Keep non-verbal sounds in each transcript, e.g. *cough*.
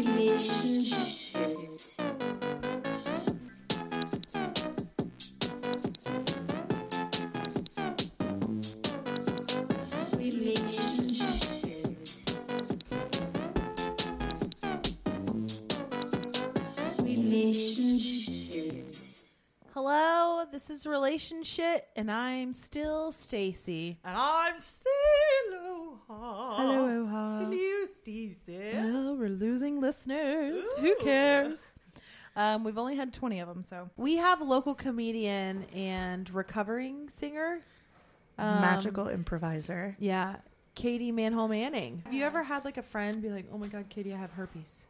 Relationships. Relationships. Relationships. Hello, this is Relationship, and I'm still Stacy. And I'm still Aloha. Hello, Oha. Hello, Stacey. Well, we're losing listeners. Who cares? Um, we've only had 20 of them, so. We have a local comedian and recovering singer. um, Magical improviser. Yeah, Katie Manhole Manning. Have you ever had like a friend be like, oh my God, Katie, I have herpes?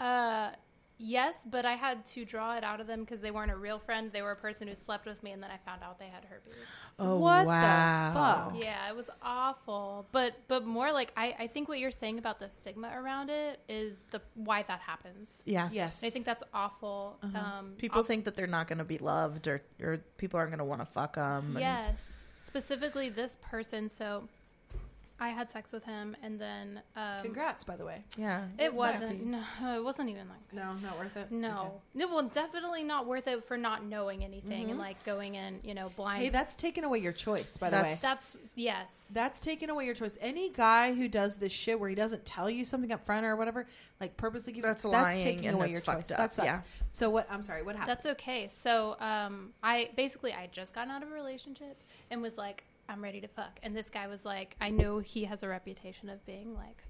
Uh, yes, but I had to draw it out of them because they weren't a real friend. They were a person who slept with me, and then I found out they had herpes. Oh, What the wow. fuck? Yeah, it was awful. But but more like I, I think what you're saying about the stigma around it is the why that happens. Yeah. Yes. I think that's awful. Um, People aw- think that they're not going to be loved or, or people aren't going to want to fuck them. yes, specifically this person. So I had sex with him, and then um, Congrats, by the way. Yeah. It Good wasn't. No, it wasn't even like No, not worth it. No, no. Well, definitely not worth it for not knowing anything Mm-hmm. and like going in, you know, blind. Hey, that's taking away your choice, by the way. That's- that's yes. That's taking away your choice. Any guy who does this shit where he doesn't tell you something up front or whatever, like purposely gives That's that's lying taking and away that's your fucked choice. up, That sucks. yeah. So what? I'm sorry. What happened? That's okay. So, um, I basically I just gotten out of a relationship and was like, I'm ready to fuck. And this guy was like, I know he has a reputation of being like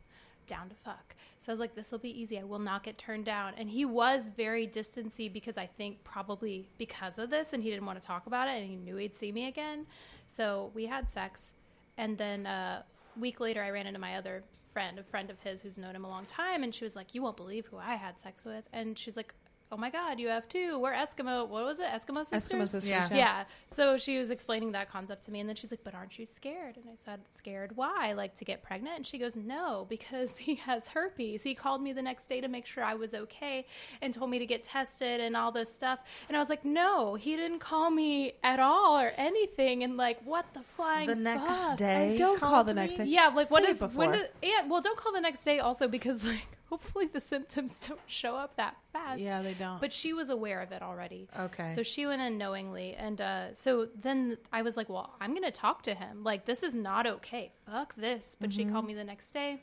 down to fuck. So I was like, this will be easy. I will not get turned down. And he was very distancy because I think probably because of this, and he didn't want to talk about it, and he knew he'd see me again. So we had sex, and then uh, a week later, I ran into my other friend, a friend of his who's known him a long time, and she was like, "You won't believe who I had sex with," and she's like. Oh my God, you have two. We're Eskimo. What was it? Eskimo sisters. Eskimo sisters. Yeah. Yeah. So she was explaining that concept to me, and then she's like, "But aren't you scared?" And I said, "Scared? Why? Like to get pregnant?" And she goes, "No, because *laughs* he has herpes. He called me the next day to make sure I was okay, and told me to get tested and all this stuff." And I was like, "No, he didn't call me at all or anything." And like, what the flying The next fuck? day. And don't call the me? next day. Yeah, like what Say it is before. when? Does, yeah, well, don't call the next day also because *laughs* like hopefully the symptoms *laughs* don't show up that fast. Yeah, they don't. But she was aware of it already. Okay. So she went in knowingly, and uh, so then I was like, "Well, I'm gonna talk to him. Like, this is not okay. Fuck this." But she Mm-hmm. called me the next day.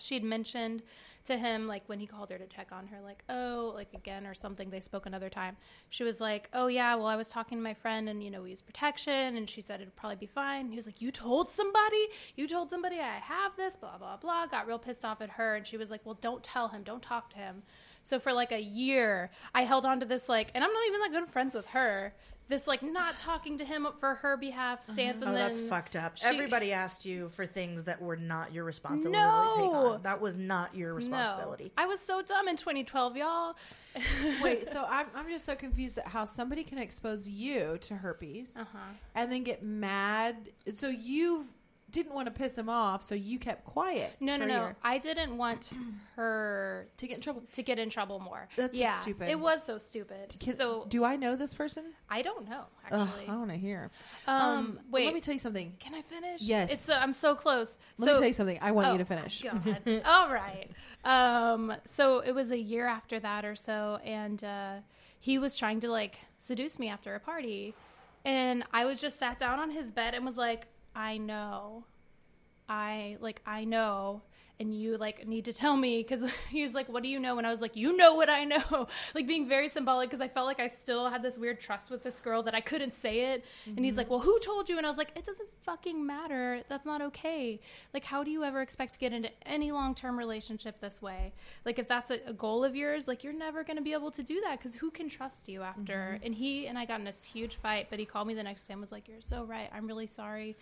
She had mentioned to him, like when he called her to check on her, like, "Oh, like again or something." They spoke another time. She was like, "Oh yeah, well, I was talking to my friend, and you know, we use protection." And she said it'd probably be fine. He was like, "You told somebody? You told somebody I have this? Blah blah blah." Got real pissed off at her, and she was like, "Well, don't tell him. Don't talk to him." So for like a year, I held on to this like, and I'm not even that good friends with her. This like not talking to him for her behalf stance, and Oh, then that's fucked up. she- Everybody asked you for things that were not your responsibility No. to take on. That was not your No, responsibility. I was so dumb in 2012, y'all. *laughs* Wait, so I'm, I'm just so confused at how somebody can expose you to herpes Uh-huh. and then get mad. So you didn't want to piss him off, so you kept quiet. No, no, no. year. I didn't want her To get in trouble. To get in trouble more. That's so yeah, stupid. It was so stupid. Can- so do I know this person? I don't know Ugh, actually. I want to hear. um, wait. Let me tell you something. Can I finish? Yes. It's so, I'm so close. Let so, me tell you something. I want Oh, you to finish. God. *laughs* All right. Um, so it was a year after that or so, and uh, he was trying to like seduce me after a party, and I was just sat down on his bed and was like, "I know, I like, I know." And you like need to tell me because *laughs* he was like, "What do you know?" And I was like, "You know what I know," *laughs* like being very symbolic because I felt like I still had this weird trust with this girl that I couldn't say it. And he's mm-hmm. like, "Well, who told you?" And I was like, "It doesn't fucking matter. That's not okay. Like, how do you ever expect to get into any long term relationship this way? Like, if that's a, a goal of yours, like you're never going to be able to do that because who can trust you after?" Mm-hmm. And he and I got in this huge fight, but he called me the next day and was like, "You're so right. I'm really sorry."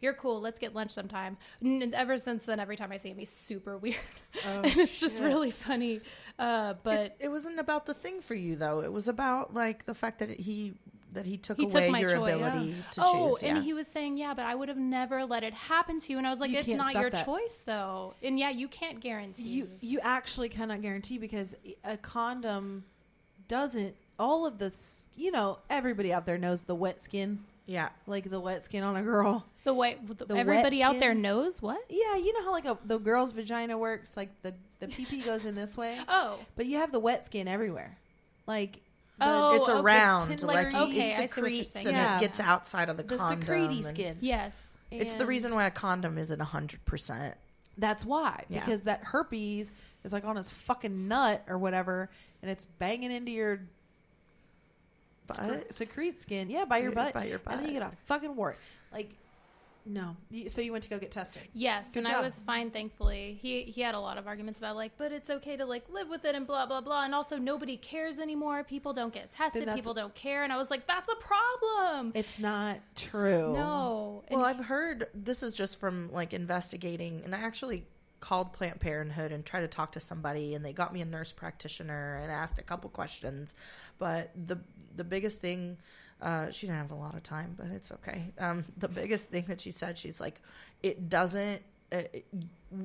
You're cool. Let's get lunch sometime. And ever since then, every time I see him, he's super weird, *laughs* and it's just really funny. Uh, but it, it wasn't about the thing for you though. It was about like the fact that he that he took he away took my your choice. ability to oh, choose. and yeah. he was saying, yeah, but I would have never let it happen to you. And I was like, You it's can't your that. choice, though. And yeah, you can't guarantee. You you actually cannot guarantee because a condom doesn't. All of this, you know, everybody out there knows the wet skin. Yeah. like the wet skin on a girl. The white. The, The everybody out there knows what? Yeah, you know how like a, the girl's vagina works. Like the the pee goes in this way, *laughs* Oh, but you have the wet skin everywhere. Like the, Oh, it's around, Tin like Okay, it see what you're secretes saying. and Yeah. it gets outside of the, the condom. secrety skin. yes. It's the reason why a condom isn't hundred percent. That's why Yeah. because that herpes is like on his fucking nut or whatever, and it's banging into your Butt? secrete skin. Yeah, by your butt. By your and then you get a fucking wart. Like, no. So you went to go get tested. Yes, Good and job. I was fine, thankfully. He he had a lot of arguments about like, but it's okay to like live with it and blah blah blah, and also nobody cares anymore. People don't get tested. People don't care, and I was like, that's a problem. It's not true. no, and Well, I've heard this is just from like investigating, and I actually called Planned Parenthood and tried to talk to somebody, and they got me a nurse practitioner and asked a couple questions. But the the biggest thing, uh, she didn't have a lot of time, but it's okay. Um, the biggest thing that she said, she's like, it doesn't. Uh,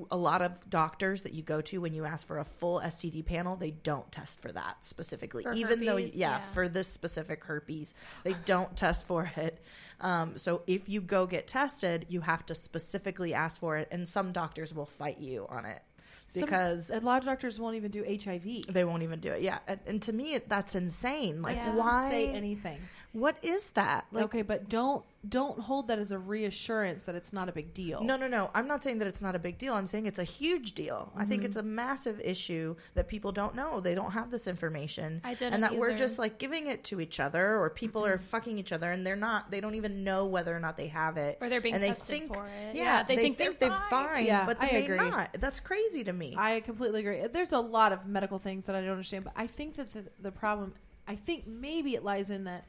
a lot of doctors that you go to when you ask for a full STD panel, they don't test for that specifically. For Even though, yeah, Yeah. for this specific herpes, they don't test for it. Um, so if you go get tested, you have to specifically ask for it, and some doctors will fight you on it Some- because a lot of doctors won't even do HIV. they won't even do it. Yeah, and, and to me, it, that's insane. Like, Yeah. Why say anything? What is that? Like, okay, but don't don't hold that as a reassurance that it's not a big deal. No, no, no. I'm not saying that it's not a big deal. I'm saying it's a huge deal. I think Mm-hmm. it's a massive issue that people don't know. They don't have this information. I didn't and that we're just like giving it to each other or people are fucking each other and they're not they don't even know whether or not they have it. Or they're being and they tested think, for it. Yeah, Yeah, they, they think, think they're, they're fine, fine. Yeah, but I they're agree. not. That's crazy to me. I completely agree. There's a lot of medical things that I don't understand, but I think that the, the problem, I think maybe it lies in that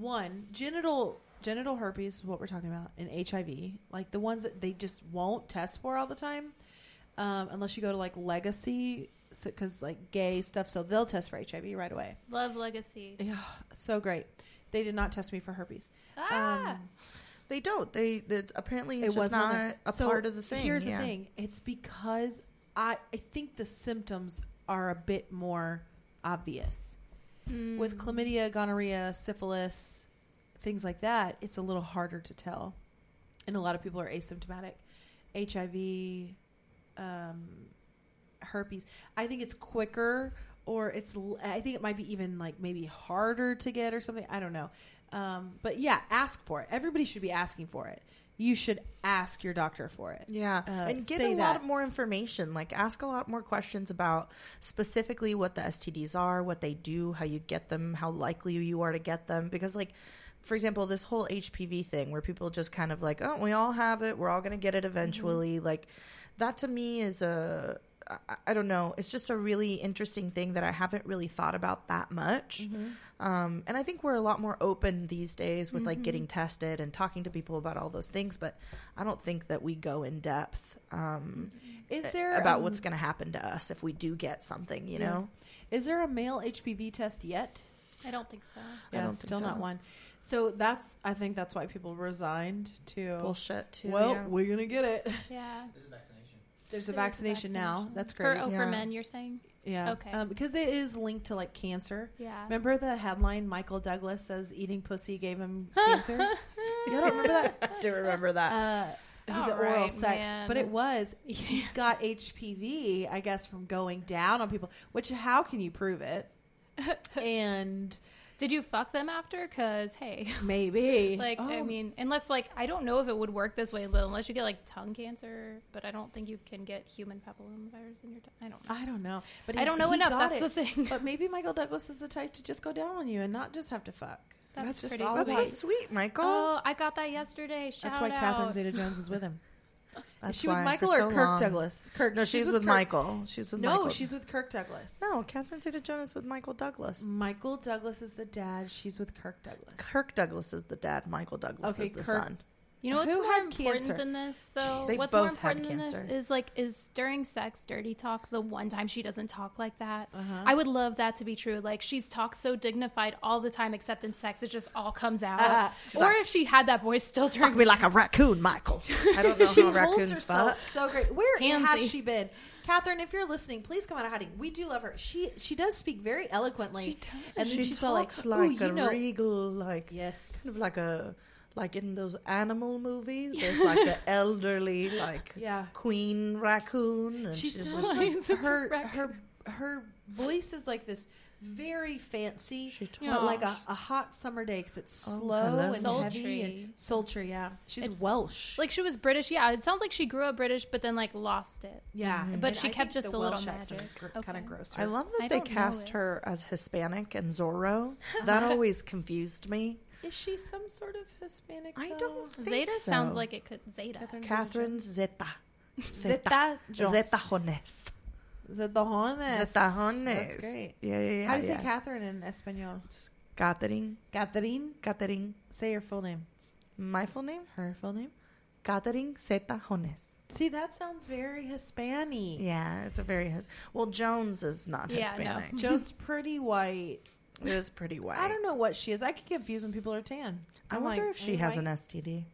one genital genital herpes is what we're talking about, and HIV, like the ones that they just won't test for all the time, um, unless you go to like Legacy, because like gay stuff, so they'll test for HIV right away. love legacy. Yeah, so great. They did not test me for herpes. Ah, Um, they don't. They, they apparently it's it wasn't not a- a so part of the thing. Here's Yeah. the thing: it's because I I think the symptoms are a bit more obvious mm. with chlamydia, gonorrhea, syphilis, things like that. It's a little harder to tell, and a lot of people are asymptomatic. HIV, um, herpes. I think it's quicker, or it's. I think it might be even like maybe harder to get or something. I don't know. Um, but yeah, ask for it. Everybody should be asking for it. You should ask your doctor for it. Yeah, uh, and get a lot that. more information. Like, ask a lot more questions about specifically what the STDs are, what they do, how you get them, how likely you are to get them. Because, like, for example, this whole HPV thing where people just kind of like, oh, we all have it, we're all going to get it eventually. Like, that to me is a. I- I don't know. It's just a really interesting thing that I haven't really thought about that much. Um, and I think we're a lot more open these days with like getting tested and talking to people about all those things. But I don't think that we go in depth um, Is there about um, what's going to happen to us if we do get something. You Yeah. know, Is there a male HPV test yet? I don't think so. I Yeah, don't think still so. not one. So that's I think that's why people resigned to. bullshit too. well, yeah. we're gonna get it. Yeah. There's a vaccination. There's a is vaccination, now. That's For, great. oh, Yeah. for men, you're saying? yeah. okay. Um, because it is linked to like cancer. Yeah. Remember the headline? Michael Douglas says eating pussy gave him *laughs* cancer. you don't remember that? I *laughs* do remember that. Uh, he's an oral sex, man. but it was *laughs* he got HPV, I guess, from going down on people. Which how can you prove it? and Did you fuck them after? Because, hey. *laughs* maybe Like, I Oh, mean, unless, like, I don't know if it would work this way, but unless you get, like, tongue cancer, but I don't think you can get human papillomavirus in your tongue. I don't know. I don't know, but I don't know enough. That's it. the thing. But *laughs* maybe Michael Douglas is the type to just go down on you and not just have to fuck. That's just pretty all That's so sweet, Michael. Oh, I got that yesterday. Shout That's why out. Catherine Zeta Jones is with *laughs* him. That's is she with Michael or so Kirk long- Douglas? Kirk. No, she's, with, Kirk- Michael. She's with No, Michael. she's with Kirk Douglas. no. Catherine Zeta-Jones with Michael Douglas. Michael Douglas is the dad. She's with Kirk Douglas. Kirk Douglas is the dad. Michael Douglas Okay, is the Kirk- son. You know what's Who more had important cancer? than this, though? They what's both more had important than cancer. this is like is during sex dirty talk the one time she doesn't talk like that. Uh-huh. I would love that to be true. Like she's talked so dignified all the time, except in sex, it just all comes out. Uh, or like, if she had that voice still during Fuck me like a raccoon, Michael. *laughs* I don't know she how holds raccoons herself fuck. so great. Where has she been? Catherine, if you're listening, please come out of hiding. We do love her. She she does speak very eloquently. She does. And then she she's all like, talks like a know, regal, like yes, kind of like a like in those animal movies. There's like the *laughs* elderly, like yeah. queen raccoon, and She she's says just like, is her the her her voice is like this very fancy, She but like a, a hot summer day because it's Oh, slow hello. and Sultry. heavy and sultry. Yeah, she's It's Welsh. Like she was British. Yeah, it sounds like she grew up British, but then like lost it. yeah, Mhm. But And she I kept just the a little Welsh accent magic. gr- Okay. kind of gross. I love that I they cast her as Hispanic and Zorro. *laughs* That always confused me. Is she some sort of Hispanic? I though? don't think Zeta so. sounds like it could Zeta. Catherine Catherine Zeta. Zeta Jones. Zeta Jones. Zetajones. Zetajones. That's great. Yeah, yeah, yeah. How do you yeah. say Catherine in Espanol? Catherine. Catherine. Catherine. Say her full name. My full name? Her full name. Catherine Zeta Jones. See, that sounds very Hispanic. Yeah, it's a very his- well. Jones is not Hispanic. Yeah, no. Hispanic. Joan's pretty white. It is pretty white. I don't know what she is. I get confused when people are tan. I I'm wonder like, if she has white?" an STD.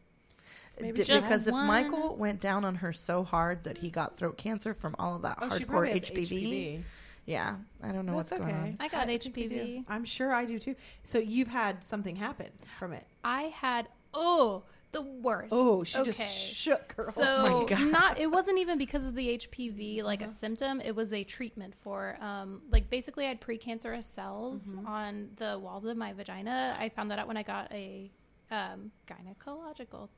Maybe D- Just because if one. Michael went down on her so hard that he got throat cancer from all of that Oh, she hardcore probably has HPV, yeah, I don't know That's what's going on. I got think. HPV. I'm sure I do too. So you've had something happen from it. I had oh the worst. Oh, she Okay. just shook her. So Oh *laughs* not it wasn't even because of the HPV like Uh-huh. a symptom. It was a treatment for um like basically I had precancerous cells Mhm. on the walls of my vagina. I found that out when I got a um, gynecological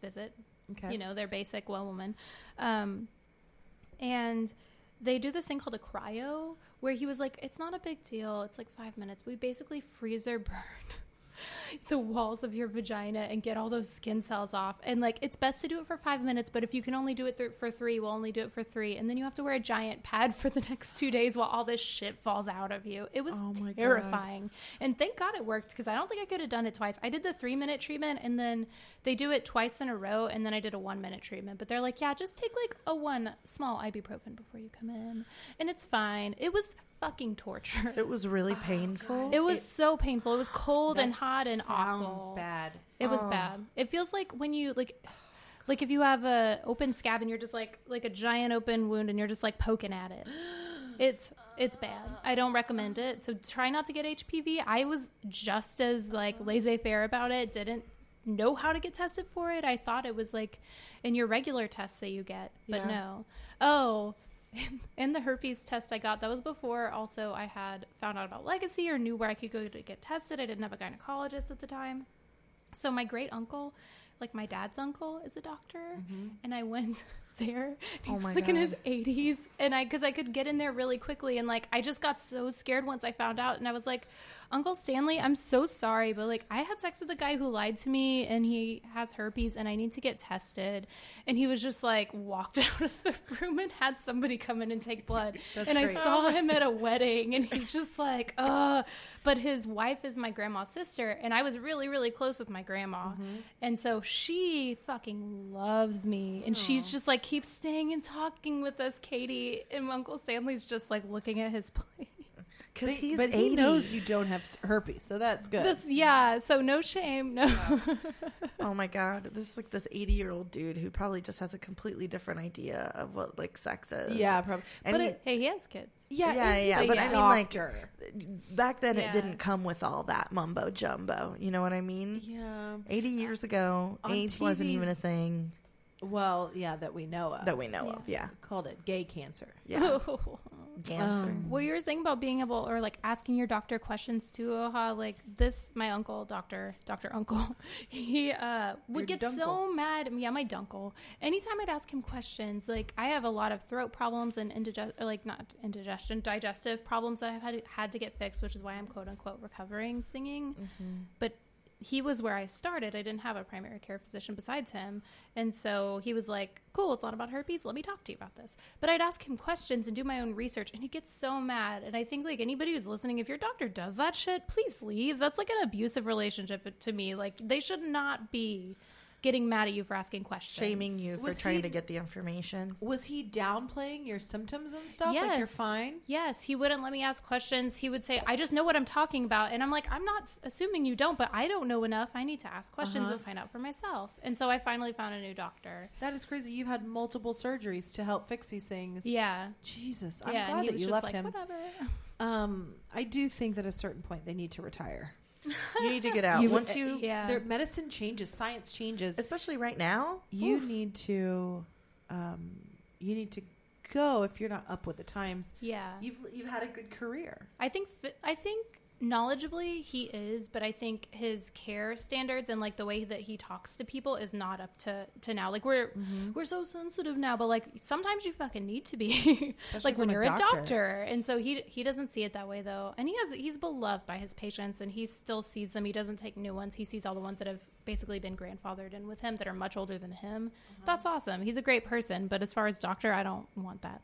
visit. okay. You know, they're basic well woman. Um, and they do this thing called a cryo where he was like, it's not a big deal. It's like five minutes. We basically freezer burn *laughs* the walls of your vagina and get all those skin cells off. And like, it's best to do it for five minutes, but if you can only do it th- for three, we'll only do it for three. And then you have to wear a giant pad *laughs* for the next two days while all this shit falls out of you. It was Oh my God. terrifying. And thank God it worked because I don't think I could have done it twice. I did the three minute treatment and then they do it twice in a row and then I did a one minute treatment. But they're like, yeah, just take like a one small ibuprofen before you come in. And it's fine. It was fucking torture. It was really oh, painful. It was It- so painful. It was cold and hot and sounds awful. bad. It was Oh. bad. It feels like when you like like if you have a open scab and you're just like like a giant open wound and you're just like poking at it. *gasps* It's it's bad. I don't recommend it. So try not to get HPV. I was just as like laissez-faire about it. Didn't know how to get tested for it. I thought it was like in your regular tests that you get, but Yeah. no. Oh, *laughs* in the herpes test I got, that was before also I had found out about legacy or knew where I could go to get tested. I didn't have a gynecologist at the time. So my great uncle, like my dad's uncle, is a doctor, mm-hmm. and I went *laughs* there. Oh He's my like in his 80s, and I because I could get in there really quickly, and like I just got so scared once I found out, and I was like, Uncle Stanley, I'm so sorry, but like I had sex with a guy who lied to me, and he has herpes, and I need to get tested, and he was just like walked *laughs* out of the room and had somebody come in and take blood, *laughs* and I saw *laughs* him at a wedding, and he's just like, uh, but his wife is my grandma's sister, and I was really really close with my grandma, and so she fucking loves me, and she's just like keeps staying and talking with us, Katie, and Uncle Stanley's just like looking at his plate. Because But- he's but 80. he knows you don't have herpes, so that's good. That's yeah. So no shame, no. *laughs* Oh my god, this is like this eighty-year-old dude who probably just has a completely different idea of what like sex is. yeah, probably. And but he- it, hey, he has kids. yeah, Yeah, yeah, a but I mean, like- back then Yeah. it didn't come with all that mumbo jumbo. You know what I mean? yeah. Eighty years ago, On AIDS wasn't even a thing Well, yeah, that we know of. that we know Yeah. of. Yeah, called it gay cancer. yeah, *laughs* oh. Cancer. Um, What you were saying about being able or like asking your doctor questions too, Oha, like this my uncle, doctor, Doctor Uncle, *laughs* he uh would Your get so dunkle. mad. Yeah, my dunkle. Anytime I'd ask him questions, like I have a lot of throat problems and indigestion, like not indigestion, digestive problems that I've had had to get fixed, which is why I'm quote unquote recovering singing. Mm-hmm. But he was where I started. I didn't have a primary care physician besides him. And so he was like, Cool, it's not about herpes. Let me talk to you about this. But I'd ask him questions and do my own research, and he gets so mad. And I think, like, anybody who's listening, if your doctor does that shit, please leave. That's like an abusive relationship to me. Like, they should not be getting mad at you for asking questions, Shaming you for Was trying he- to get the information. Was he downplaying your symptoms and stuff? Like you're Yes. fine. Yes, he wouldn't let me ask questions. He would say, "I just know what I'm talking about," and I'm like, "I'm not s- assuming you don't, but I don't know enough. I need to ask questions Uh-huh. and find out for myself." And so I finally found a new doctor. That is crazy. You've had multiple surgeries to help fix these things. Yeah, Jesus, I'm yeah, and glad he that was you just left like, him. "Whatever." Um, I do think that at a certain point they need to retire. *laughs* You need to get out. You- Once uh, you, Yeah. Their medicine changes, science changes. especially right now, You oof. need to, um, you need to go if you're not up with the times. Yeah, You've you've had a good career. I think fi- I think knowledgeably he is, but I think his care standards and like the way that he talks to people is not up to to now. Like we're Mm-hmm. we're so sensitive now, but like sometimes you fucking need to be *laughs* like when a you're a doctor. doctor. And so he he doesn't see it that way though. And he has he's beloved by his patients and he still sees them. He doesn't take new ones. He sees all the ones that have basically been grandfathered in with him that are much older than him. Uh-huh. That's awesome. He's a great person, but as far as doctor, I don't want that.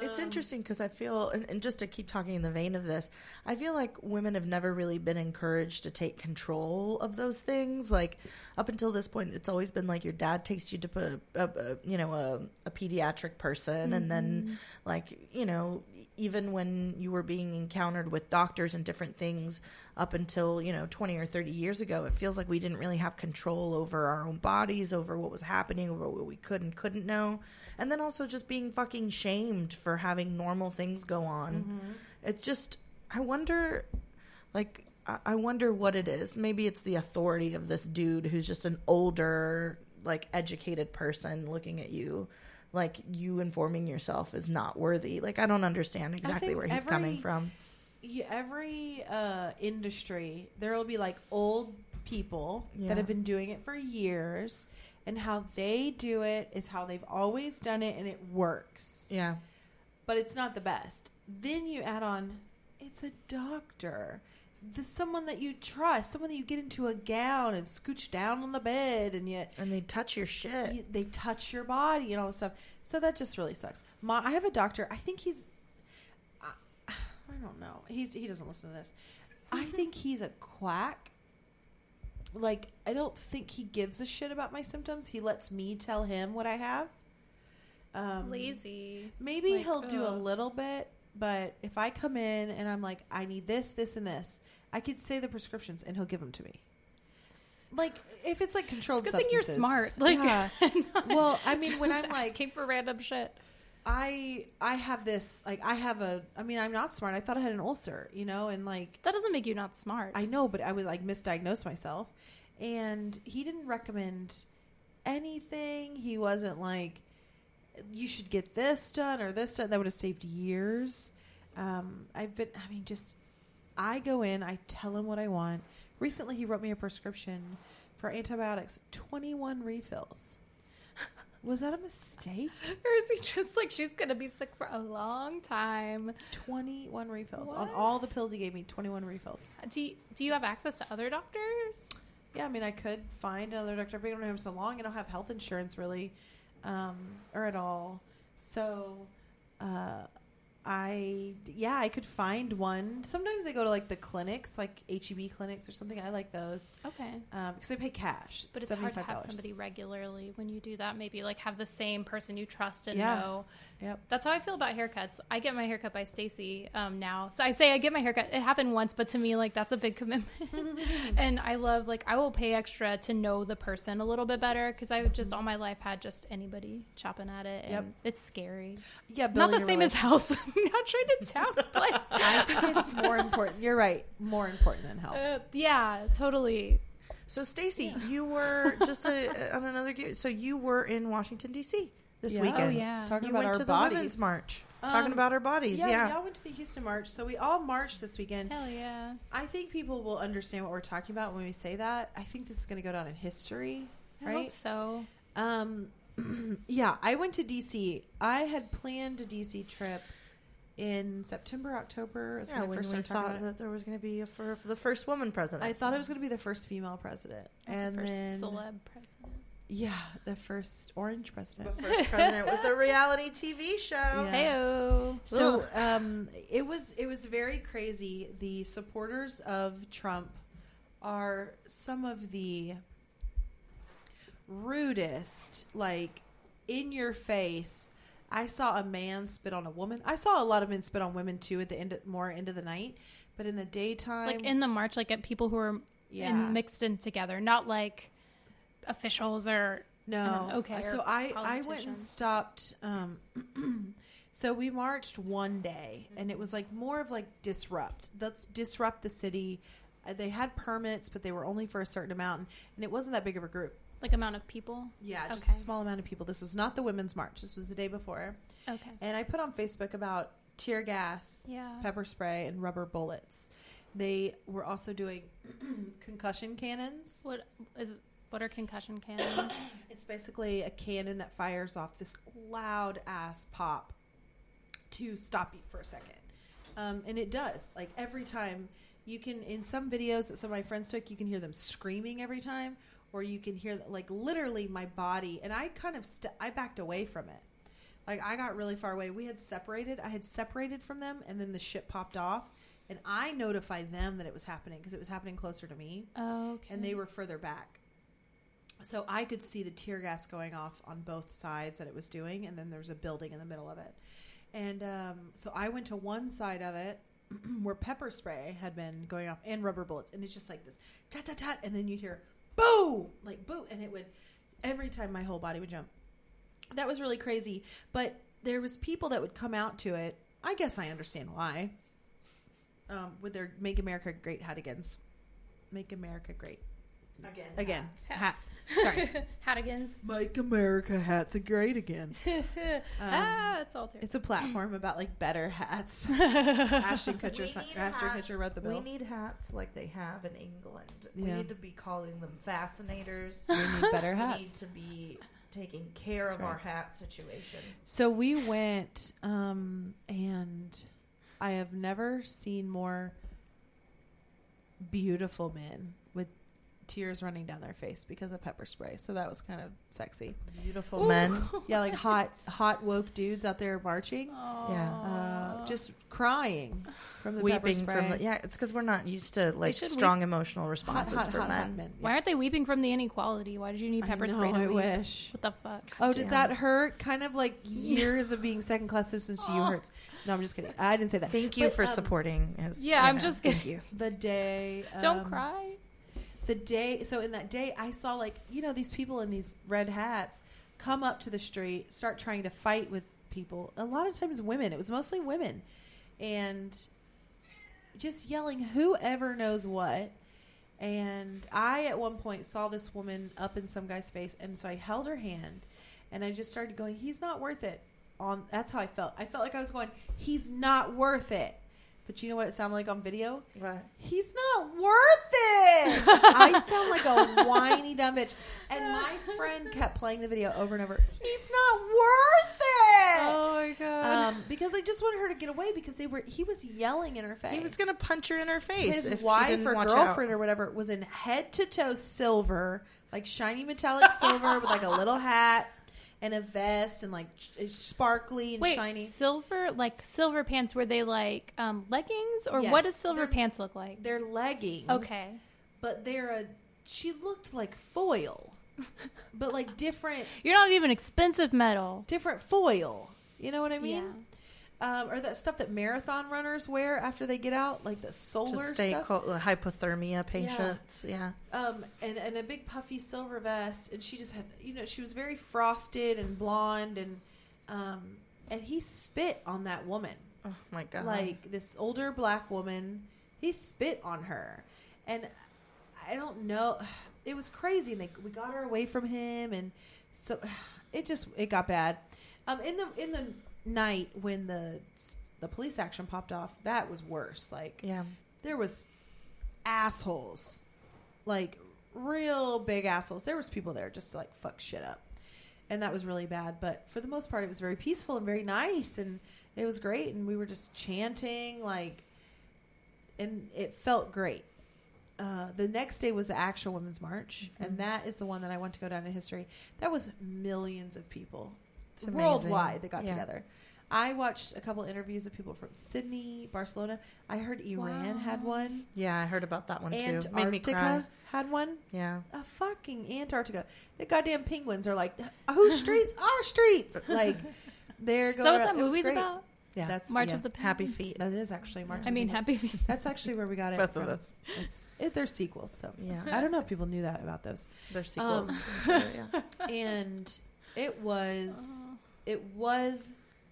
It's Um, interesting because I feel, and, and just to keep talking in the vein of this, I feel like women have never really been encouraged to take control of those things. Like up until this point, it's always been like your dad takes you to a, a, you know a, a pediatric person, and then like you know even when you were being encountered with doctors and different things up until you know 20 or 30 years ago it feels like we didn't really have control over our own bodies over what was happening over what we could and couldn't know. And then also just being fucking shamed for having normal things go on. It's just i wonder like I- i wonder what it is. Maybe it's the authority of this dude who's just an older like educated person looking at you like you informing yourself is not worthy. Like i don't understand exactly where he's every- coming from every uh, industry, there will be like old people Yeah. that have been doing it for years, and how they do it is how they've always done it, and it works. yeah But it's not the best. Then you add on, it's a doctor. The someone that you trust, someone that you get into a gown and scooch down on the bed, and you, and they touch your shit you they touch your body and all this stuff. So that just really sucks. My, I have a doctor. I think he's. I, I don't know. He's he doesn't listen to this. I *laughs* think he's a quack. Like I don't think he gives a shit about my symptoms. He lets me tell him what I have. Um, Lazy. Maybe Like, he'll do a little bit, but if I come in and I'm like, I need this, this, and this, I could say the prescriptions and he'll give them to me. Like if it's like controlled It's a good thing you're smart. *laughs* Like, yeah. *laughs* Well, I mean, when I'm like, asking for random shit. I I have this like I have a I mean I'm not smart. I thought I had an ulcer, you know, and like That doesn't make you not smart. I know, but I was like misdiagnosed myself, and he didn't recommend anything. He wasn't like you should get this done or this done. That would have saved years. Um, I've been. I mean, just I go in. I tell him what I want. Recently, he wrote me a prescription for antibiotics. Twenty one refills. Was that a mistake? *laughs* or is he just like she's gonna be sick for a long time? 21 refills on all the pills he gave me 21 refills Do you, do you have access to other doctors? yeah i mean i could find another doctor but i don't have so long i don't have health insurance really um, or at all so uh, i yeah i could find one sometimes i go to like the clinics like heb clinics or something i like those Okay. because i pay cash But it's hard to have somebody regularly when you do that. Maybe like have the same person you trust and Yeah. know. Yep That's how I feel about haircuts. I get my haircut by Stacy um, now. So I say I get my haircut. It happened once, but to me, like that's a big commitment. *laughs* *laughs* and I love like I will pay extra to know the person a little bit better because I've just all my life had just anybody chopping at it, and Yep. it's scary. yeah Not the same as health. *laughs* I'm not trying to downplay. i think it's more important you're right more important than health Uh, yeah, totally. So, Stacy, you were just a, on another. So, you were in Washington D.C. this Yeah. weekend. Oh, yeah. talking you about went our to bodies the Women's March, Um, talking about our bodies. yeah, Yeah, y'all went to the Houston March, so we all marched this weekend. Hell yeah. I think people will understand what we're talking about when we say that. I think this is going to go down in history, I hope so. Um, *clears throat* yeah, I went to DC. I had planned a DC trip in September, October. Is yeah. when I first we talking thought about that there was going to be a for, for the first woman president. I thought it was going to be the first female president, and the first then celeb president. Yeah, the first orange president. the president. first president with a *laughs* reality TV show. Yeah. Heyo. So um, it was it was very crazy. The supporters of Trump are some of the rudest, like in your face. I saw a man spit on a woman. I saw a lot of men spit on women too at the end, of, more end of the night. But in the daytime, like in the march, like at people who are yeah, in, mixed in together, not like officials or no, Uh, okay, So I I went and stopped. Um, *clears throat* so we marched one day, and it was like more of like disrupt. Let's disrupt the city. Uh, they had permits, but they were only for a certain amount, and it wasn't that big of a group. like amount of people. Yeah, just Okay. a small amount of people. This was not the women's march. This was the day before. Okay. And I put on Facebook about tear gas, Yeah. pepper spray, and rubber bullets. They were also doing *clears throat* concussion cannons. What is what are concussion cannons? *coughs* It's basically a cannon that fires off this loud ass pop to stop you for a second. Um, and it does. Like every time you can, in some videos that some of my friends took, you can hear them screaming every time, or you can hear like literally my body. And I kind of st- I backed away from it. Like I got really far away. We had separated. I had separated from them, and then the ship popped off. And I notified them that it was happening because it was happening closer to me Oh, okay. and they were further back. So I could see the tear gas going off on both sides that it was doing, and then there was a building in the middle of it. And um, so I went to one side of it *clears throat* where pepper spray had been going off and rubber bullets, and it's just like this tat tat tat, and then you'd hear boo, like boo, and it would every time my whole body would jump. That was really crazy, but there was people that would come out to it. I guess I understand why. Um, with their "Make America Great" Hattigans, "Make America Great" Again. again. Hats. Hats. Sorry. *laughs* Hattigans. Make America hats are great again. *laughs* ah, it's all too. It's a platform about like better hats. *laughs* Ashton Kutcher, We si- need Ashton Kutcher wrote the bill. We need hats like they have in England. We need to be calling them fascinators. We need better hats. we need to be taking care That's of our hat situation. So we went, um, and I have never seen more beautiful men with tears running down their face because of pepper spray. So that was kind of sexy. Beautiful Ooh. men. *laughs* Yeah, like hot, hot woke dudes out there marching, Yeah. uh, just crying from the pepper weeping spray. from the yeah. It's because we're not used to like should strong emotional responses hot, for hot, men. hot men. Why aren't they weeping from the inequality? Why did you need I pepper know, spray to I weep? wish. What the fuck? Oh, does that hurt? Kind of like *laughs* years of being second class citizens to you hurts. No, I'm just kidding. I didn't say that. Thank you But, for um, supporting. His, Yeah, I'm know, just thank kidding. you. The day. Don't um, cry. The day. So in that day, I saw like you know these people in these red hats come up to the street, start trying to fight with people. A lot of times, women. It was mostly women, and just yelling whoever knows what. And I, at one point, saw this woman up in some guy's face, and so I held her hand, and I just started going, "He's not worth it." On that's how I felt. I felt like I was going, "He's not worth it." But you know what it sounded like on video? What? He's not worth it. *laughs* I sound like a whiny dumb bitch. And my friend kept playing the video over and over. He's not worth it. Oh my god. Um, because I just wanted her to get away because they were he was yelling in her face. He was gonna punch her in her face. his wife or girlfriend out. or whatever was in head to toe silver, like shiny metallic *laughs* silver with like a little hat and a vest and like sparkly and Wait, shiny. silver like silver pants were they like um, leggings or Yes, what does silver they're- pants look like? They're leggings. Okay. but they're a she looked like foil *laughs* but like different You're not even expensive metal. different foil you know what i mean Yeah. Um, or that stuff that marathon runners wear after they get out like the solar to stay stuff cold, hypothermia patients. Yeah. um, and, and a big puffy silver vest and she just had you know she was very frosted and blonde and um, and he spit on that woman Oh my god. like this older black woman he spit on her and i don't know it was crazy and they, we got her away from him and so *sighs* it just it got bad um in the in the night when the the police action popped off that was worse. Like yeah. there was assholes. Like real big assholes. There was people there just to like fuck shit up. And that was really bad. But for the most part it was very peaceful and very nice. And it was great. And we were just chanting like and it felt great. Uh, the next day was the actual women's march. Mhm. and that is the one that i want to go down in history. That was millions of people. Worldwide that got Yeah. together. I watched a couple interviews of people from Sydney, Barcelona. I heard Iran had one. Yeah, I heard about that one too. Made me cry. Antarctica had one. Yeah. A fucking Antarctica. The goddamn penguins are like, whose *laughs* streets? Our streets. Like, they're Is going. that what that movie's about? Yeah. That's March yeah. of the Happy Penguins? Feet. That is actually March. I of the mean. Happy Feet. That's actually where we got it. Both of from. those. It's it, they're sequels, so Yeah. I don't know if people knew that about those. They're sequels. *laughs* Um, sure, yeah. And it was Oh. it was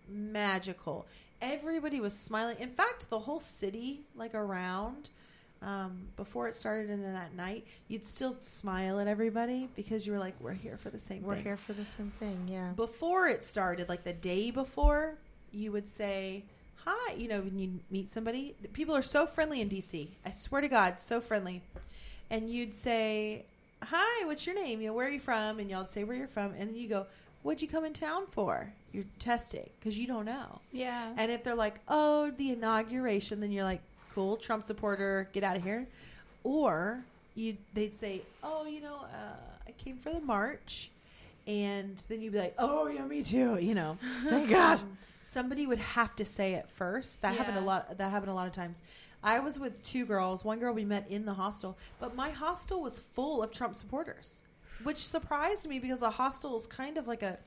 magical. Everybody was smiling. In fact, the whole city, like around, um, before it started, and then that night, you'd still smile at everybody because you were like, "We're here for the same thing. We're thing." here for the same thing. Yeah. before it started, like the day before, you would say hi. You know, when you meet somebody, people are so friendly in DC. I swear to God, so friendly. And you'd say, "Hi, what's your name? You know, where are you from?" And y'all say where you're from, and then you go, "What'd you come in town for?" You're testing because you don't know. Yeah. And if they're like, "Oh, the inauguration," then you're like, "Cool, Trump supporter, get out of here." Or you, they'd say, "Oh, you know, uh, I came for the march," and then you'd be like, "Oh, yeah, me too." You know, *laughs* Thank God. Um, somebody would have to say it first. That happened a lot. That happened a lot of times. I was with two girls. One girl we met in the hostel, but my hostel was full of Trump supporters, which surprised me because a hostel is kind of like a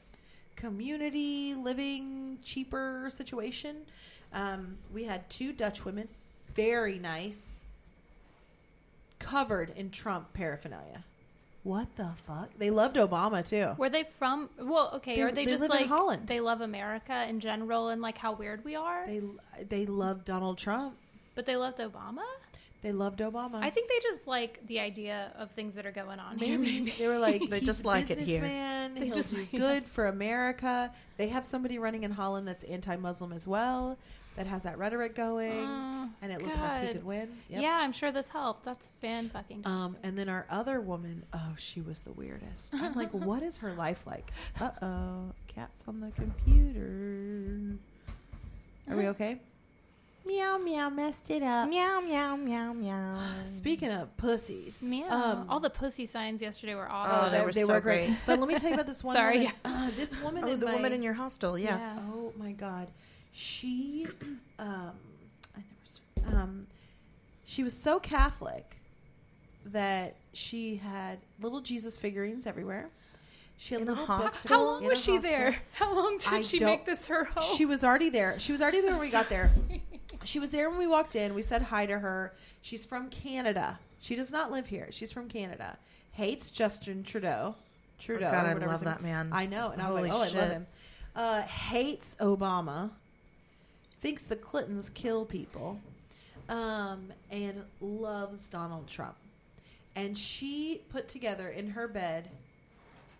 community living cheaper situation. Um, we had two Dutch women, very nice, covered in Trump paraphernalia. What the fuck? They loved Obama too. Were they from? Well, okay. They- are they, they just like Holland. they love America in general and like how weird we are? They they loved Donald Trump. But they loved Obama. They loved Obama. I think they just like the idea of things that are going on here. Maybe Maybe. they were like They *laughs* just like it here." They He'll just do like- good for America. They have somebody running in Holland that's anti-Muslim as well, that has that rhetoric going, Mm, and it looks like he could win. Yep. Yeah, I'm sure this helped. That's fan fucking. Um, and then our other woman, oh, she was the weirdest. I'm like, *laughs* what is her life like? Uh oh, cat's on the computer. Are we *laughs* okay? Meow meow, messed it up. Meow meow meow meow. Speaking of pussies, Meow. um, All the pussy signs yesterday were Oh, awesome. they were so great. But let me tell you about this *laughs* one. Sorry, woman. *laughs* Uh, this woman. Oh, in the my, woman in your hostel. Yeah. Yeah. Oh my god, she, *clears throat* um, I never, um, she was so Catholic that she had little Jesus figurines everywhere. She had In a little hostel? How long was she hostel. there? *laughs* How long did I she make this her home? She was already there. She was already there when we got there. *laughs* She was there when we walked in. We said hi to her. She's from Canada. She does not live here. She's from Canada. Hates Justin Trudeau. Trudeau. Oh, God, I love his that man. I know, and I was like, oh, I love him. Uh, hates Obama. Thinks the Clintons kill people, um, and loves Donald Trump. And she put together in her bed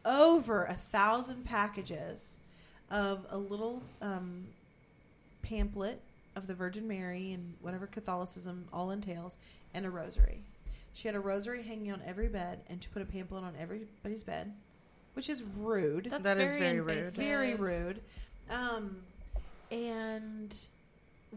over a thousand packages of a little um, pamphlet of the Virgin Mary and whatever Catholicism all entails, and a rosary. She had a rosary hanging on every bed, and she put a pamphlet on everybody's bed, which is rude. That's That is very, very rude. very rude. Um, and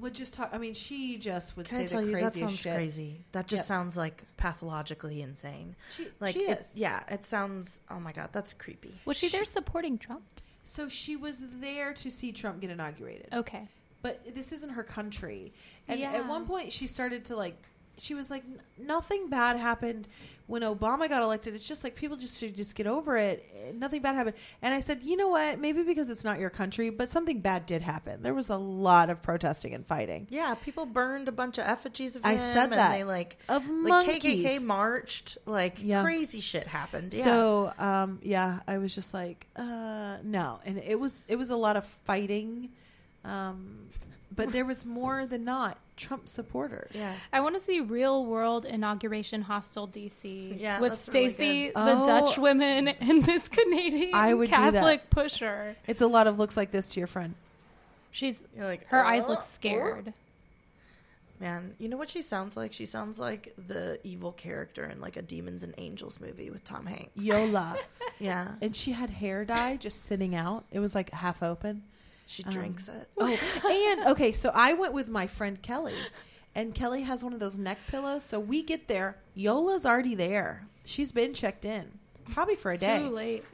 would just talk. I mean, she just would Can say I tell the you craziest that sounds shit. crazy? That just Yep. sounds like pathologically insane. She, Like, she it- is. yeah, it sounds. Oh my god, that's creepy. was she there supporting Trump? So she was there to see Trump get inaugurated. Okay. but this isn't her country. And Yeah. at one point, she started to like. She was like, nothing bad happened when Obama got elected. It's just like people just should just get over it. Nothing bad happened. And I said, you know what? Maybe because it's not your country, but something bad did happen. There was a lot of protesting and fighting Yeah, people burned a bunch of effigies of I him. said and that. they like of like monkeys. KKK marched. Like Yeah. crazy shit happened. Yeah. So um, yeah, I was just like, uh, no, and it was it was a lot of fighting, um, but there was more than not Trump supporters. yeah. I want to see real world inauguration hostel DC Yeah, with that's really Stacy, the Oh. Dutch women, *laughs* and this Canadian I would do that. Catholic pusher. it's a lot of looks like this to your friend. She's You're like her eyes "Uh, look scared. Man, you know what she sounds like? She sounds like the evil character in like a Demons and Angels movie with Tom Hanks. Yola. *laughs* Yeah. and she had hair dye just sitting out. It was like half open. She Um, drinks it. Oh, *laughs* and okay, so I went with my friend Kelly, and Kelly has one of those neck pillows. So we get there, Yola's already there. She's been checked in, probably for a day. Too late.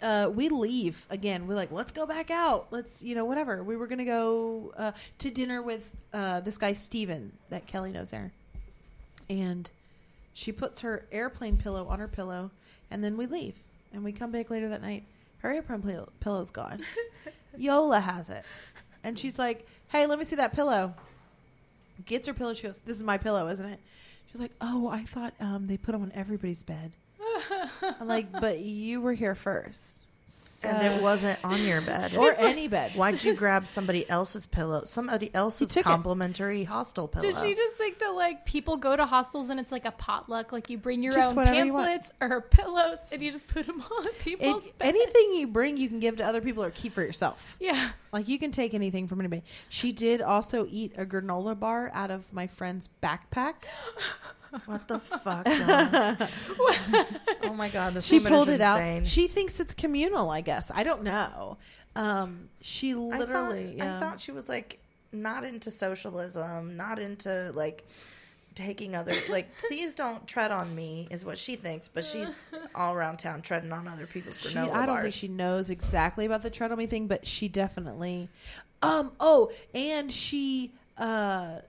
uh, we leave again. We're like, let's go back out. Let's, you know, whatever. We were gonna go uh, to dinner with uh, this guy Steven that Kelly knows there, and she puts her airplane pillow on her pillow, and then we leave, and we come back later that night. Her airplane pillow, pillow's gone. *laughs* Yola has it, and she's like, "Hey, let me see that pillow." Gets her pillow. She goes, "This is my pillow, isn't it?" She's like, "Oh, I thought um, they put them on everybody's bed." I'm like, "But you were here first, so, and it wasn't on your bed. or any bed. Why'd you grab somebody else's pillow? Somebody else's took it. complimentary hostel pillow. Did she just think that like people go to hostels and it's like a potluck? Like you bring your Just own whatever you pamphlets or *laughs* pillows and you just put them on people's It's, beds? anything you bring, you can give to other people or keep for yourself. Yeah. Like you can take anything from anybody. She did also eat a granola bar out of my friend's backpack. *laughs* What the fuck? *laughs* Oh my god, this She pulled is it out. She thinks it's communal. I guess I don't know. Um, she I thought- literally. I thought she was like not into socialism, not into like taking other like please don't tread on me is what she thinks, but she's *laughs* all around town treading on other people's She, granola I don't bars. think she knows exactly about the tread on me thing, but she definitely. Um. Oh, and she. Uh.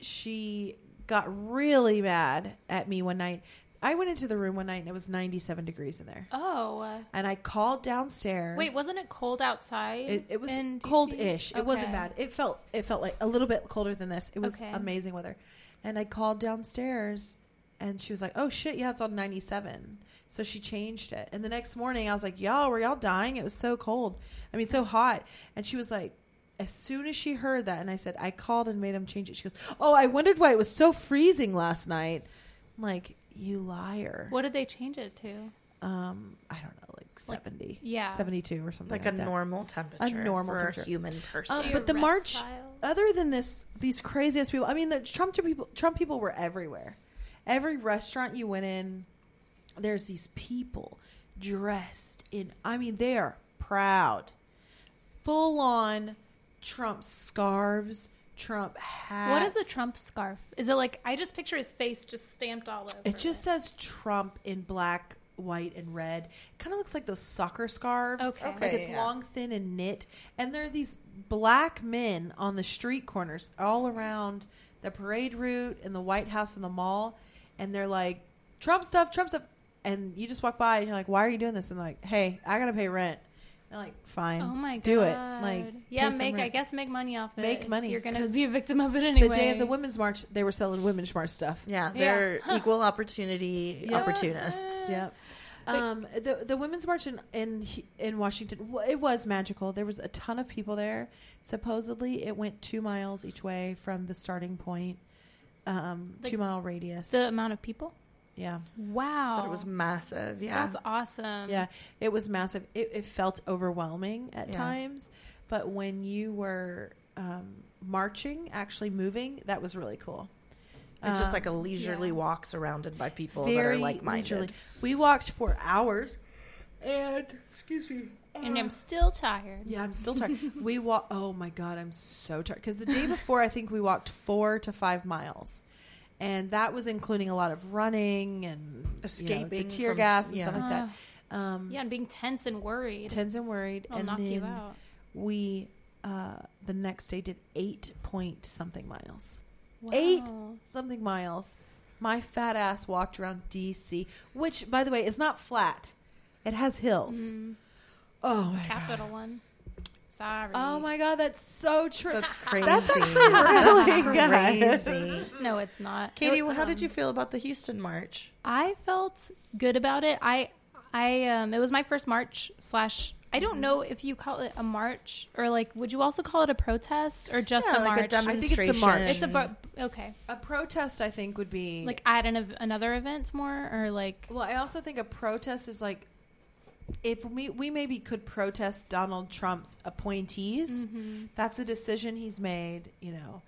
She got really mad at me one night. I went into the room one night and it was 97 degrees in there, Oh. and I called downstairs. Wait, wasn't it cold outside? It, it was cold-ish. It wasn't bad. It felt it felt like a little bit colder than this. It was Okay. amazing weather. And I called downstairs and she was like, "Oh shit, yeah, it's on 97." So she changed it. And the next morning I was like, "Y'all, were y'all dying? It was so cold. I mean, so hot." And she was like, as soon as she heard that and I said, "I called and made him change it." She goes, "Oh, I wondered why it was so freezing last night." I'm like, "You liar." What did they change it to? Um, I don't know, like 70. yeah. 72 or something like, like, a that. normal temperature A normal for temperature. a human person. Um, but the march, reptile? other than this, these craziest people. I mean, the Trump people. Trump people were everywhere. Every restaurant you went in, there's these people dressed in. I mean, they are proud, full on Trump scarves, Trump hats. What is a Trump scarf? Is it like I just picture his face just stamped all over? It just says Trump in black, white, and red. Kind of looks like those soccer scarves. Okay. Like it's yeah. long, thin, and knit. And there are these black men on the street corners all around the parade route and the White House and the mall. And they're like, Trump stuff, Trump stuff. And you just walk by and you're like, why are you doing this? And they're like, hey, I got to pay rent. And I'm like, fine. Oh my god! Do it. Like, yeah, make I guess make money off it. Make money, You're gonna 'cause be a victim of it anyway. The day of the Women's March, they were selling Women's March stuff. yeah, Yeah. they're *laughs* Huh. equal opportunity Yeah. opportunists. Yep. Um, the the women's march in, in in Washington it was magical. There was a ton of people there. Supposedly, it went two miles each way from the starting point. Um, Like, two mile radius. The amount of people. Yeah, Wow, But it was massive. Yeah. that's awesome. yeah. It was massive. It, it felt overwhelming at Yeah. times, but when you were um, marching, actually moving, that was really cool. it's just Um, like a leisurely yeah. walk surrounded by people that are like leisurely. minded. We walked for hours, and excuse me, and uh, I'm still tired. Yeah, I'm still tired. *laughs* we walk. Oh my god, I'm so tired. Because the day before, I think we walked four to five miles, and that was including a lot of running and you know, the Escaping tear from- gas and yeah. stuff like that. Um, Yeah, and being tense and worried. tense and worried. I'll and knock then you out. we uh, the next day did eight point something miles. Wow. Eight something miles. My fat ass walked around DC, which, by the way, is not flat. It has hills. Mm, Oh my capital god. one. Sorry. Oh my god, that's so true. That's *laughs* crazy. That's actually really good. crazy. No, it's not. Katie, It- how did you feel about the Houston March? I felt good about it. I, I, um, it was my first march slash. I don't know if you call it a march or like, would you also call it a protest or just Yeah, a like a march? I think it's a march. it's a bo- okay, A protest, I think, would be like at an ev- another event more or like Well, I also think a protest is like if we we maybe could protest Donald Trump's appointees. Mhm. That's a decision he's made. You know,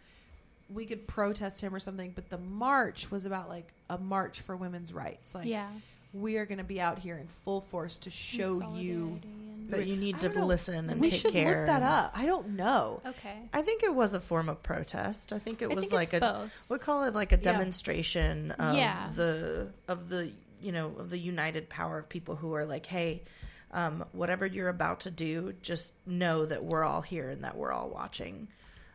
we could protest him or something. But the march was about like a march for women's rights. Like yeah, we are going to be out here in full force to show you. That you need to know. listen and we take should care. look that up. I don't know. Okay, I think it was a form of protest. I think it I was think like a both. we call it like a Yeah. demonstration of Yeah. the of the you know of the united power of people who are like, hey, um, whatever you're about to do, just know that we're all here and that we're all watching.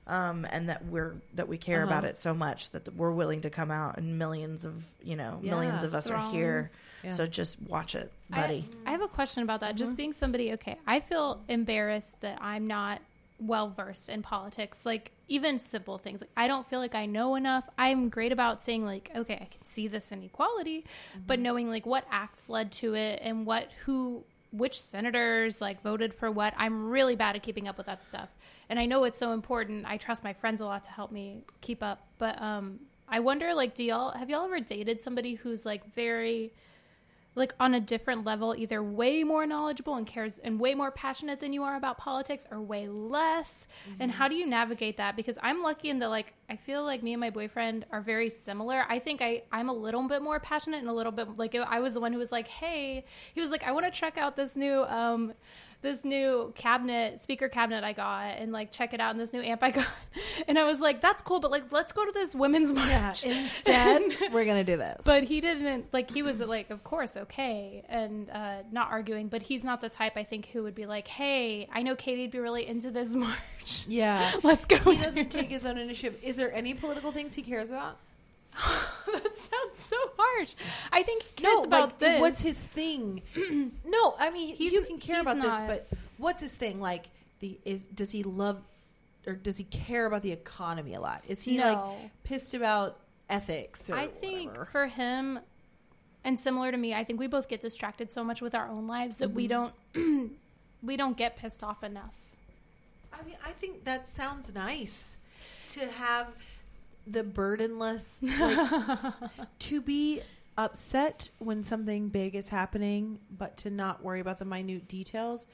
Um, and that we're that we care about Uh-huh. it so much that we're willing to come out and millions of you know millions of us are here Yeah. so just watch it buddy I, have a question about that. Just being somebody, okay, I feel embarrassed that I'm not well versed in politics. Like even simple things. Like I don't feel like I know enough. I'm great about saying like, okay, I can see this inequality, but knowing like what acts led to it and what who which senators like voted for what. I'm really bad at keeping up with that stuff. And I know it's so important. I trust my friends a lot to help me keep up. But um I wonder like do y'all have y'all ever dated somebody who's like very like on a different level, either way more knowledgeable and cares and way more passionate than you are about politics, or way less. And how do you navigate that? Because I'm lucky in that, like, I feel like me and my boyfriend are very similar. I think I I'm a little bit more passionate and a little bit like I was the one who was like, hey, he was like, I want to check out this new um this new cabinet speaker cabinet I got and like check it out and this new amp I got. *laughs* And I was like, that's cool, but like let's go to this women's Yeah, march. *laughs* instead, we're gonna do this. But he didn't like he was like, of course, okay, and uh, not arguing. But he's not the type I think who would be like, hey, I know Katie'd be really into this *laughs* march. yeah, Let's go. he doesn't it." take his own initiative. Is there any political things he cares about? *laughs* that sounds so harsh. I think he cares no, about like, this. what's his thing? *clears throat* no, I mean He's- you can care about this, but what's his thing? Like the is does he love or does he care about the economy a lot? Is he No. like pissed about ethics? Or I think whatever? for him, and similar to me, I think we both get distracted so much with our own lives that Mm-hmm. we don't *clears throat* we don't get pissed off enough. I mean, I think that sounds nice to have the burdenless, like, *laughs* to be upset when something big is happening, but to not worry about the minute details.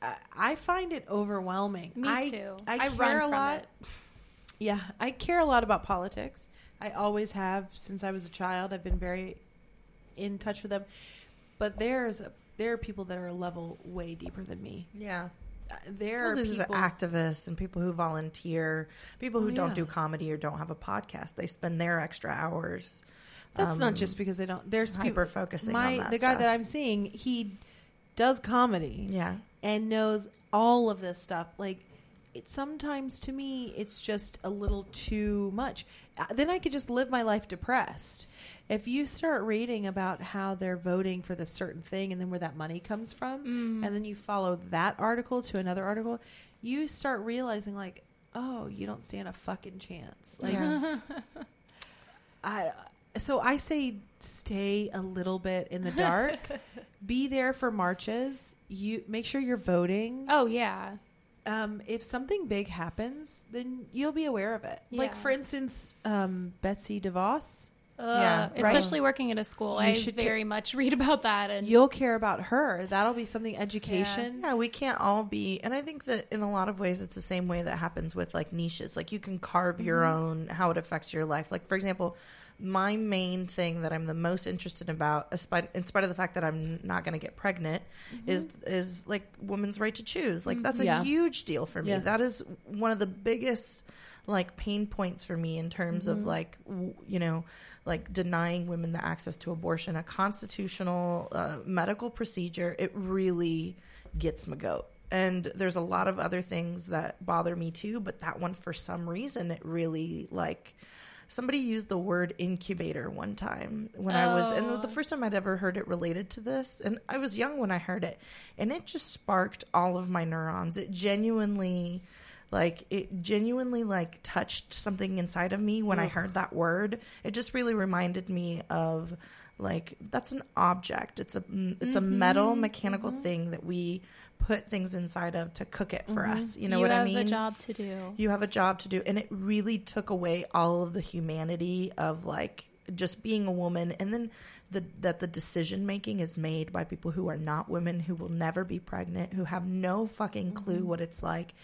I, I find it overwhelming. Me I, too. I, I care a lot. it. Yeah, I care a lot about politics. I always have since I was a child. I've been very in touch with them. But there's a, there are people that are a level way deeper than me. yeah There well, are people. activists and people who volunteer people who Oh, don't yeah. do comedy or don't have a podcast they spend their extra hours That's um, not just because they don't. There's people. hyper focusing My on that the guy stuff. that I'm seeing, he does comedy yeah and knows all of this stuff. Like, it sometimes to me, it's just a little too much. Uh, Then I could just live my life depressed. If you start reading about how they're voting for the certain thing and then where that money comes from, Mm. and then you follow that article to another article, you start realizing like, oh, you don't stand a fucking chance. Like, yeah *laughs* I so I say stay a little bit in the dark. *laughs* Be there for marches. You make sure you're voting. Oh yeah. Um, if something big happens, then you'll be aware of it. Like for instance, um, Betsy DeVos. Uh, Yeah, right. especially working at a school, You I should ca- very much *laughs* read about that. And You'll care about her. That'll be something education. Yeah, we can't all be, and I think that in a lot of ways, it's the same way that happens with like niches. Like you can carve your own how it affects your life. Like for example, my main thing that I'm the most interested about, in spite of the fact that I'm not going to get pregnant, mm-hmm. is is like women's right to choose. Like that's a mm-hmm. Yeah. huge deal for me. Yes. That is one of the biggest like pain points for me in terms of mm-hmm. like w- you know like denying women the access to abortion a constitutional uh, medical procedure it really gets my goat and there's a lot of other things that bother me too but that one for some reason it really like somebody used the word incubator one time when i was and it was the Oh. first time i'd ever heard it related to this. And i was young when i heard it and it just sparked all of my neurons. It genuinely like it genuinely like touched something inside of me when i heard that word. It just really reminded me of like that's an object. It's a mm, it's a metal mm-hmm, mechanical mm-hmm. thing that we put things inside of to cook it for mm-hmm. us. You know what i mean You have a job to do. you have a job to do. And it really took away all of the humanity of like just being a woman. And then the that the decision making is made by people who are not women who will never be pregnant who have no fucking mm-hmm. clue what it's like.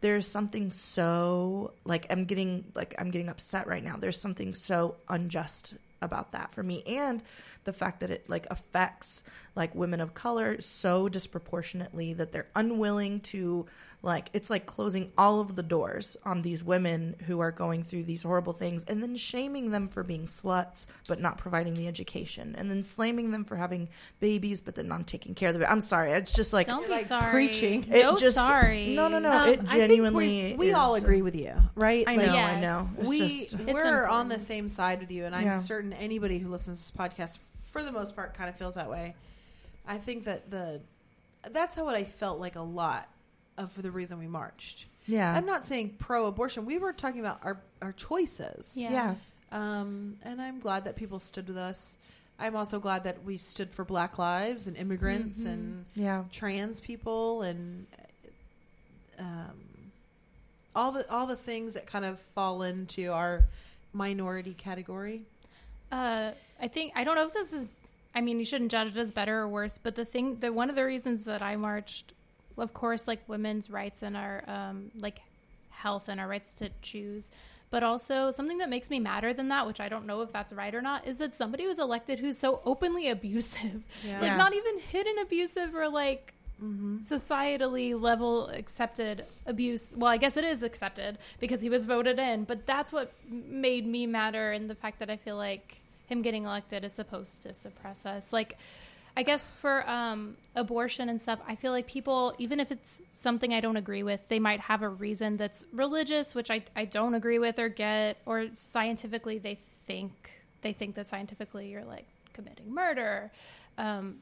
There's something so like i'm getting like i'm getting upset right now. There's something so unjust about that for me. And the fact that it like affects like women of color so disproportionately that they're unwilling to Like it's like closing all of the doors on these women who are going through these horrible things and then shaming them for being sluts but not providing the education and then slamming them for having babies but then not taking care of them. I'm sorry. It's just like Don't be like, sorry. preaching. It No, just- sorry. No, no, no. Um, it I think genuinely we, we all agree with you, right? I Like, know, I know. It's we just, we're on the same side with you, and I'm Yeah. certain anybody who listens to this podcast, for the most part, kind of feels that way. I think that the that's how what I felt like a lot of the reason we marched. yeah. I'm not saying pro-abortion. We were talking about our our choices. Yeah. yeah. Um, and I'm glad that people stood with us. I'm also glad that we stood for Black lives and immigrants Mm-hmm. and Yeah. trans people and um, all the all the things that kind of fall into our minority category. Uh, I think I don't know if this is. I mean, you shouldn't judge it as better or worse, but the thing, the one of the reasons that I marched, of course, like women's rights and our um, like health and our rights to choose, but also something that makes me madder than that, which I don't know if that's right or not, is that somebody was elected who's so openly *laughs* abusive, Yeah. like Yeah. not even hidden abusive or like Mm-hmm. societally level accepted abuse. Well, I guess it is accepted because he was voted in, but that's what made me matter and the fact that I feel like him getting elected is supposed to suppress us. Like I guess for um, abortion and stuff, I feel like people, even if it's something I don't agree with, they might have a reason that's religious, which I, I don't agree with or get, or scientifically they think they think that scientifically you're like committing murder. Um,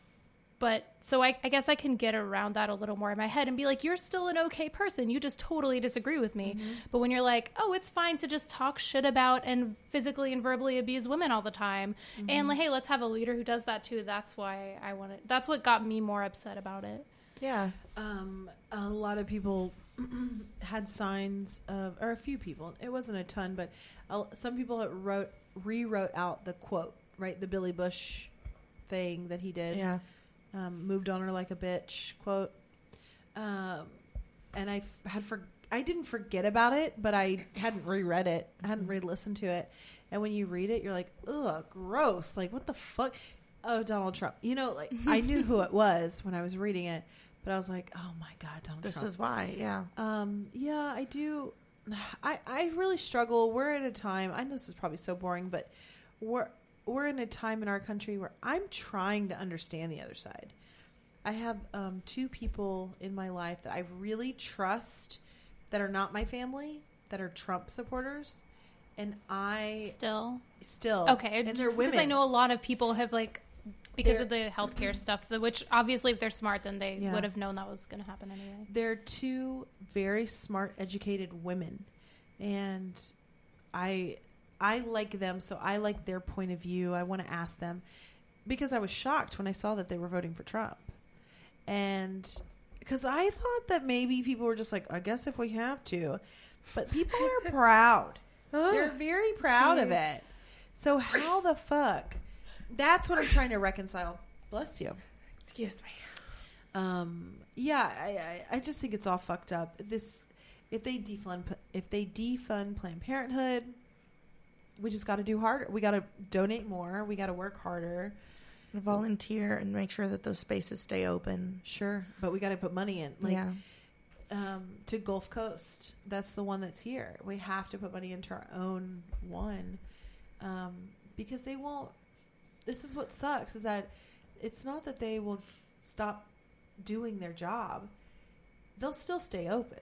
but so I, I guess I can get around that a little more in my head and be like, you're still an okay person. You just totally disagree with me. But when you're like, oh, it's fine to just talk shit about and physically and verbally abuse women all the time, and like, hey, let's have a leader who does that too. That's why I want it. That's what got me more upset about it. Yeah. Um, a lot of people *clears throat* had signs of, or a few people. It wasn't a ton, but uh, some people wrote rewrote out the quote, right? The Billy Bush thing that he did. Yeah. Um, moved on her like a bitch quote um, and i f- had for i didn't forget about it but i hadn't reread it i hadn't re-listened to it and when you read it you're like ugh gross like what the fuck oh donald trump you know like i knew who it was when i was reading it but i was like oh my god donald This trump is why. Yeah. um, yeah, I do. *sighs* I I really struggle. We're at a time. I know this is probably so boring, but we're we're in a time in our country where I'm trying to understand the other side. I have um, two people in my life that I really trust that are not my family that are Trump supporters, and I Still, still okay. and they're because women. I know a lot of people have like because They're- of the healthcare stuff, the, which obviously if they're smart, then they Yeah. would have known that was going to happen anyway. they're two very smart educated women and i i like them so i like their point of view. I want to ask them because i was shocked when i saw that they were voting for trump. And because i thought that maybe people were just like i guess if we have to but people are *laughs* proud. They're very proud of it. So how the fuck that's what i'm trying to reconcile. Bless you. Excuse me. um, yeah, I, I, I just think it's all fucked up. This, if they defund, if they defund Planned Parenthood, we just got to do harder. We got to donate more. We got to work harder. Volunteer and make sure that those spaces stay open. Sure, but we got to put money in. Like, yeah. um, to Gulf Coast, that's the one that's here. We have to put money into our own one, um, because they won't. This is what sucks is that it's not that they will stop doing their job. They'll still stay open.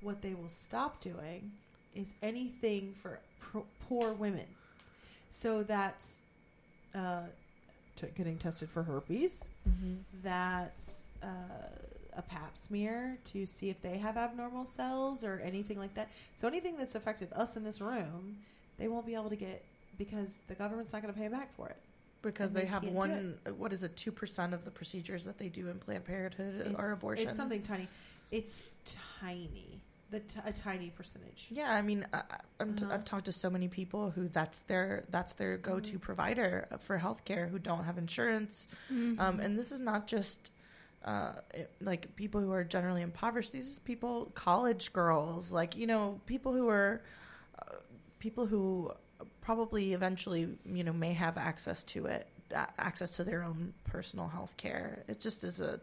What they will stop doing is anything for pro- poor women. So that's uh, t- getting tested for herpes Mm-hmm. that's uh, a pap smear to see if they have abnormal cells or anything like that. So anything that's affected us in this room, they won't be able to get because the government's not going to pay back for it. Because they they have one, what is it, 2% of the procedures that they do in Planned Parenthood are abortions. It's something tiny. It's tiny. The t- a tiny percentage. Yeah, I mean, I, I'm t- Uh-huh. I've talked to so many people who that's their that's their go-to Mhm. provider for healthcare who don't have insurance, Mm-hmm. um, and this is not just uh, it- like people who are generally impoverished. These is people, college girls, like you know, people who are uh, people who probably eventually you know may have access to it, access to their own personal health care. It just is a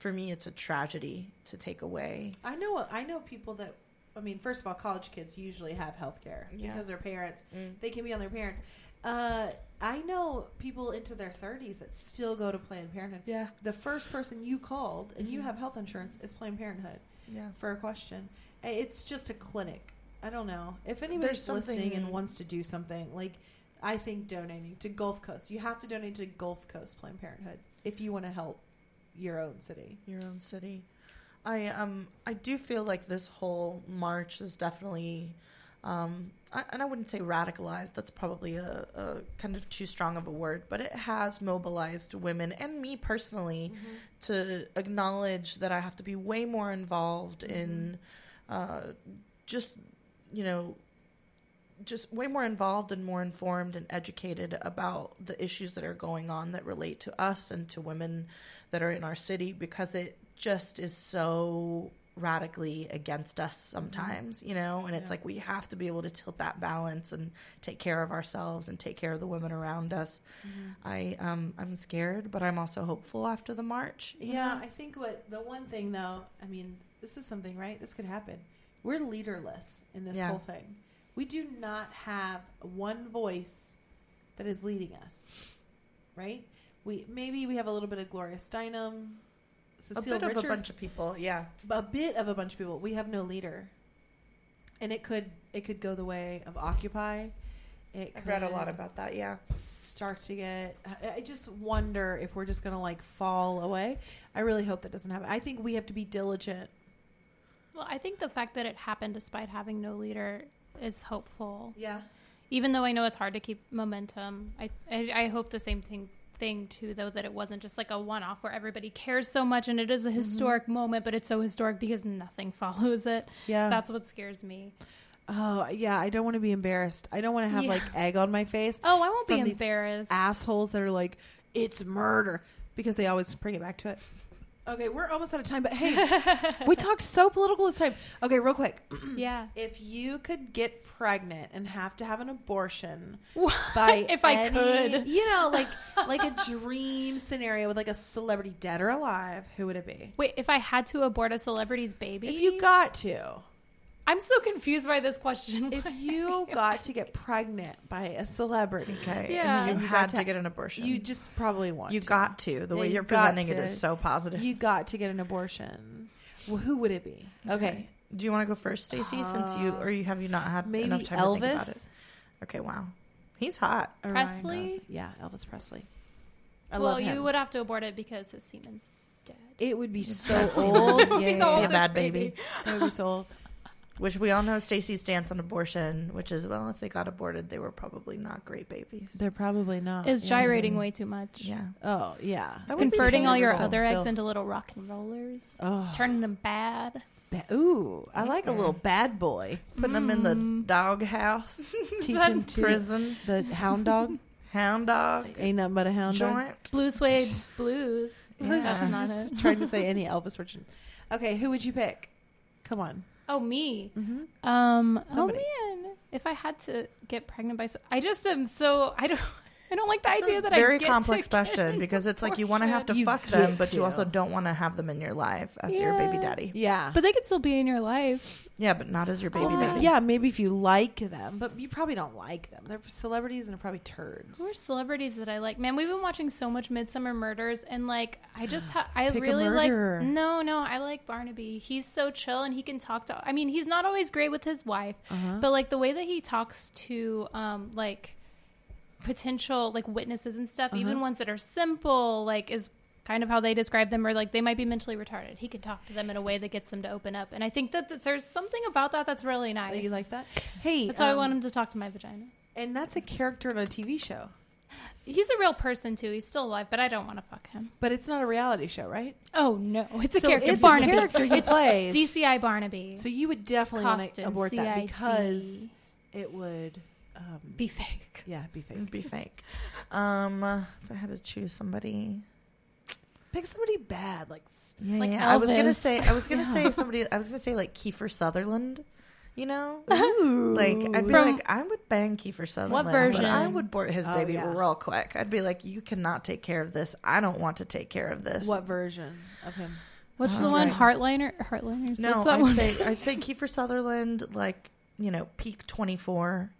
for me, it's a tragedy to take away. I know. I know people that. I mean, first of all, college kids usually have health care Yeah. because their parents Mm. they can be on their parents. Uh, I know people into their thirties that still go to Planned Parenthood. Yeah, The first person you called and you Mhm. have health insurance is Planned Parenthood yeah. for a question. It's just a clinic. I don't know if anybody's listening and wants to do something like. I think donating to Gulf Coast. You have to donate to Gulf Coast Planned Parenthood if you want to help your own city. your own city. I um I do feel like this whole march is definitely um I, and I wouldn't say radicalized that's probably a, a kind of too strong of a word but it has mobilized women and me personally to acknowledge that I have to be way more involved in uh just you know just way more involved and more informed and educated about the issues that are going on that relate to us and to women that are in our city because it just is so radically against us sometimes, you know, and it's Yeah. like we have to be able to tilt that balance and take care of ourselves and take care of the women around us. I um I'm scared, but I'm also hopeful after the march. Yeah, know? I think what the one thing though, I mean, this is something, right? This could happen. We're leaderless in this Yeah. whole thing. We do not have one voice that is leading us, right? We maybe we have a little bit of Gloria Steinem, Cecile a bit Richards, of a bunch of people, yeah. a bit of a bunch of people. We have no leader, and it could it could go the way of Occupy. It I've read a lot about that, yeah. start to get. I- I just wonder if we're just gonna like fall away. I really hope that doesn't happen. I think we have to be diligent. Well, I think the fact that it happened despite having no leader is hopeful. Yeah, Even though I know it's hard to keep momentum, I I, I hope the same thing thing too, though that it wasn't just like a one off where everybody cares so much and it is a historic mm-hmm. moment, but it's so historic because nothing *laughs* follows it. yeah. That's what scares me. oh, yeah. I don't want to be embarrassed. I don't want to have Yeah. like egg on my face. Oh, I won't be embarrassed. Assholes that are like, it's murder because they always bring it back to it. Okay, we're almost out of time, but hey, *laughs* we talked so political this time. Okay, real quick. *clears throat* *clears throat* yeah. If you could get pregnant and have to have an abortion by *laughs* if I could. you know, like *laughs* like a dream scenario with like a celebrity dead or alive, who would it be? Wait, if I had to abort a celebrity's baby? If you got to, I'm so confused by this question. if *laughs* you got to get pregnant by a celebrity, Okay. Yeah. And you you had to to- get an abortion. you just probably want you to. got to. The way You you're got presenting it to. is so positive. you got to get an abortion. Well, who would it be? Okay, Do you want to go first, Stacey? since you or you have you not had maybe enough time to think about it? Elvis. Okay, wow, he's hot. Presley? Yeah, Elvis Presley. I well, love him. you would have to abort it because his semen's dead. It would be so old. *laughs* even- Yeah, Be yeah, yeah. Be a oldest bad baby. It would be so old. Which we all know Stacey's stance on abortion, which is well, if they got aborted, they were probably not great babies. They're probably not. Is yeah. gyrating way too much. Yeah, Oh yeah. That It's converting all your painful other eggs into little rock and rollers, Oh, turning them bad. ba- ooh, I like a little bad boy. putting them in the Mm. doghouse, *laughs* Teach that him to *laughs* prison, the hound dog. hound dog, Ain't nothing but a hound dog. joint. Blue suede *laughs* blues. Yeah. That's not Just it. trying to say any Elvis version. Okay, who would you pick? Come on. Oh, me. Mm-hmm. Um. Somebody. Oh man, if I had to get pregnant by, I just am so I don't. I don't like the It's a idea that I very complex to question an *laughs* because it's like you want to have to You fuck them, but you also don't want to have them in your life as your baby daddy. Yeah. But they could still be in your life. Yeah, but not as your baby Well, daddy. yeah, maybe if you like them, but you probably don't like them. They're celebrities and they're probably turds. Who are celebrities that I like? Man, we've been watching so much Midsomer Murders, and like, I just ha- I Pick a really like. No, no, I like Barnaby. He's so chill, and he can talk to. I mean, he's not always great with his wife, Uh-huh. but like the way that he talks to, um, like potential like witnesses and stuff, even Uh-huh. ones that are simple, like is kind of how they describe them, or like they might be mentally retarded. He can talk to them in a way that gets them to open up, and I think that, that there's something about that that's really nice. You like that? Hey, That's why I um, want him to talk to my vagina. And that's a character on a TV show, He's a real person too. He's still alive, but I don't want to fuck him. but it's not a reality show, right? Oh no, *laughs* it's a So character. it's Barnaby. a character he plays. DCI Barnaby. So you would definitely want to abort that because it would, um, be fake. yeah, be fake. Be fake. *laughs* Um, if I had to choose somebody, Pick somebody bad, like yeah, Like yeah. I was gonna say, I was gonna *laughs* Yeah. say somebody. I was gonna say like Kiefer Sutherland. You know, ooh, like I'd be From- like, I would bang Kiefer Sutherland. but version? I would abort his Oh, baby yeah. real quick. I'd be like, you cannot take care of this. I don't want to take care of this. what version of him? What's That's the one? right. Heartliner? Heartliners? No, What's that I'd one? say *laughs* I'd say Kiefer Sutherland, like you know, peak twenty four.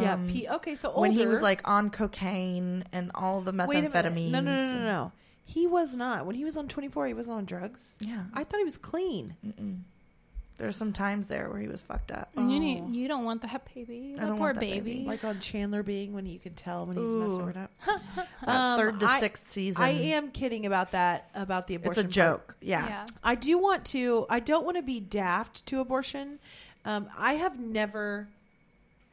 Yeah. P- okay, so older. Um, when he was like on cocaine and all the Wait a methamphetamines. No, no, no, no, no. He was not. When he was on 24, he wasn't on drugs. Yeah, I thought he was clean. Mm-mm. there's some times there where he was fucked up. You need, Oh. you don't want that baby. I That don't poor want that baby. baby. Like on Chandler being when you can tell when he's messing it up. *laughs* Um, third to I- sixth season. I am kidding about that, about the abortion. It's a joke. Yeah. yeah. I do want to. I don't want to be daft to abortion. Um, I have never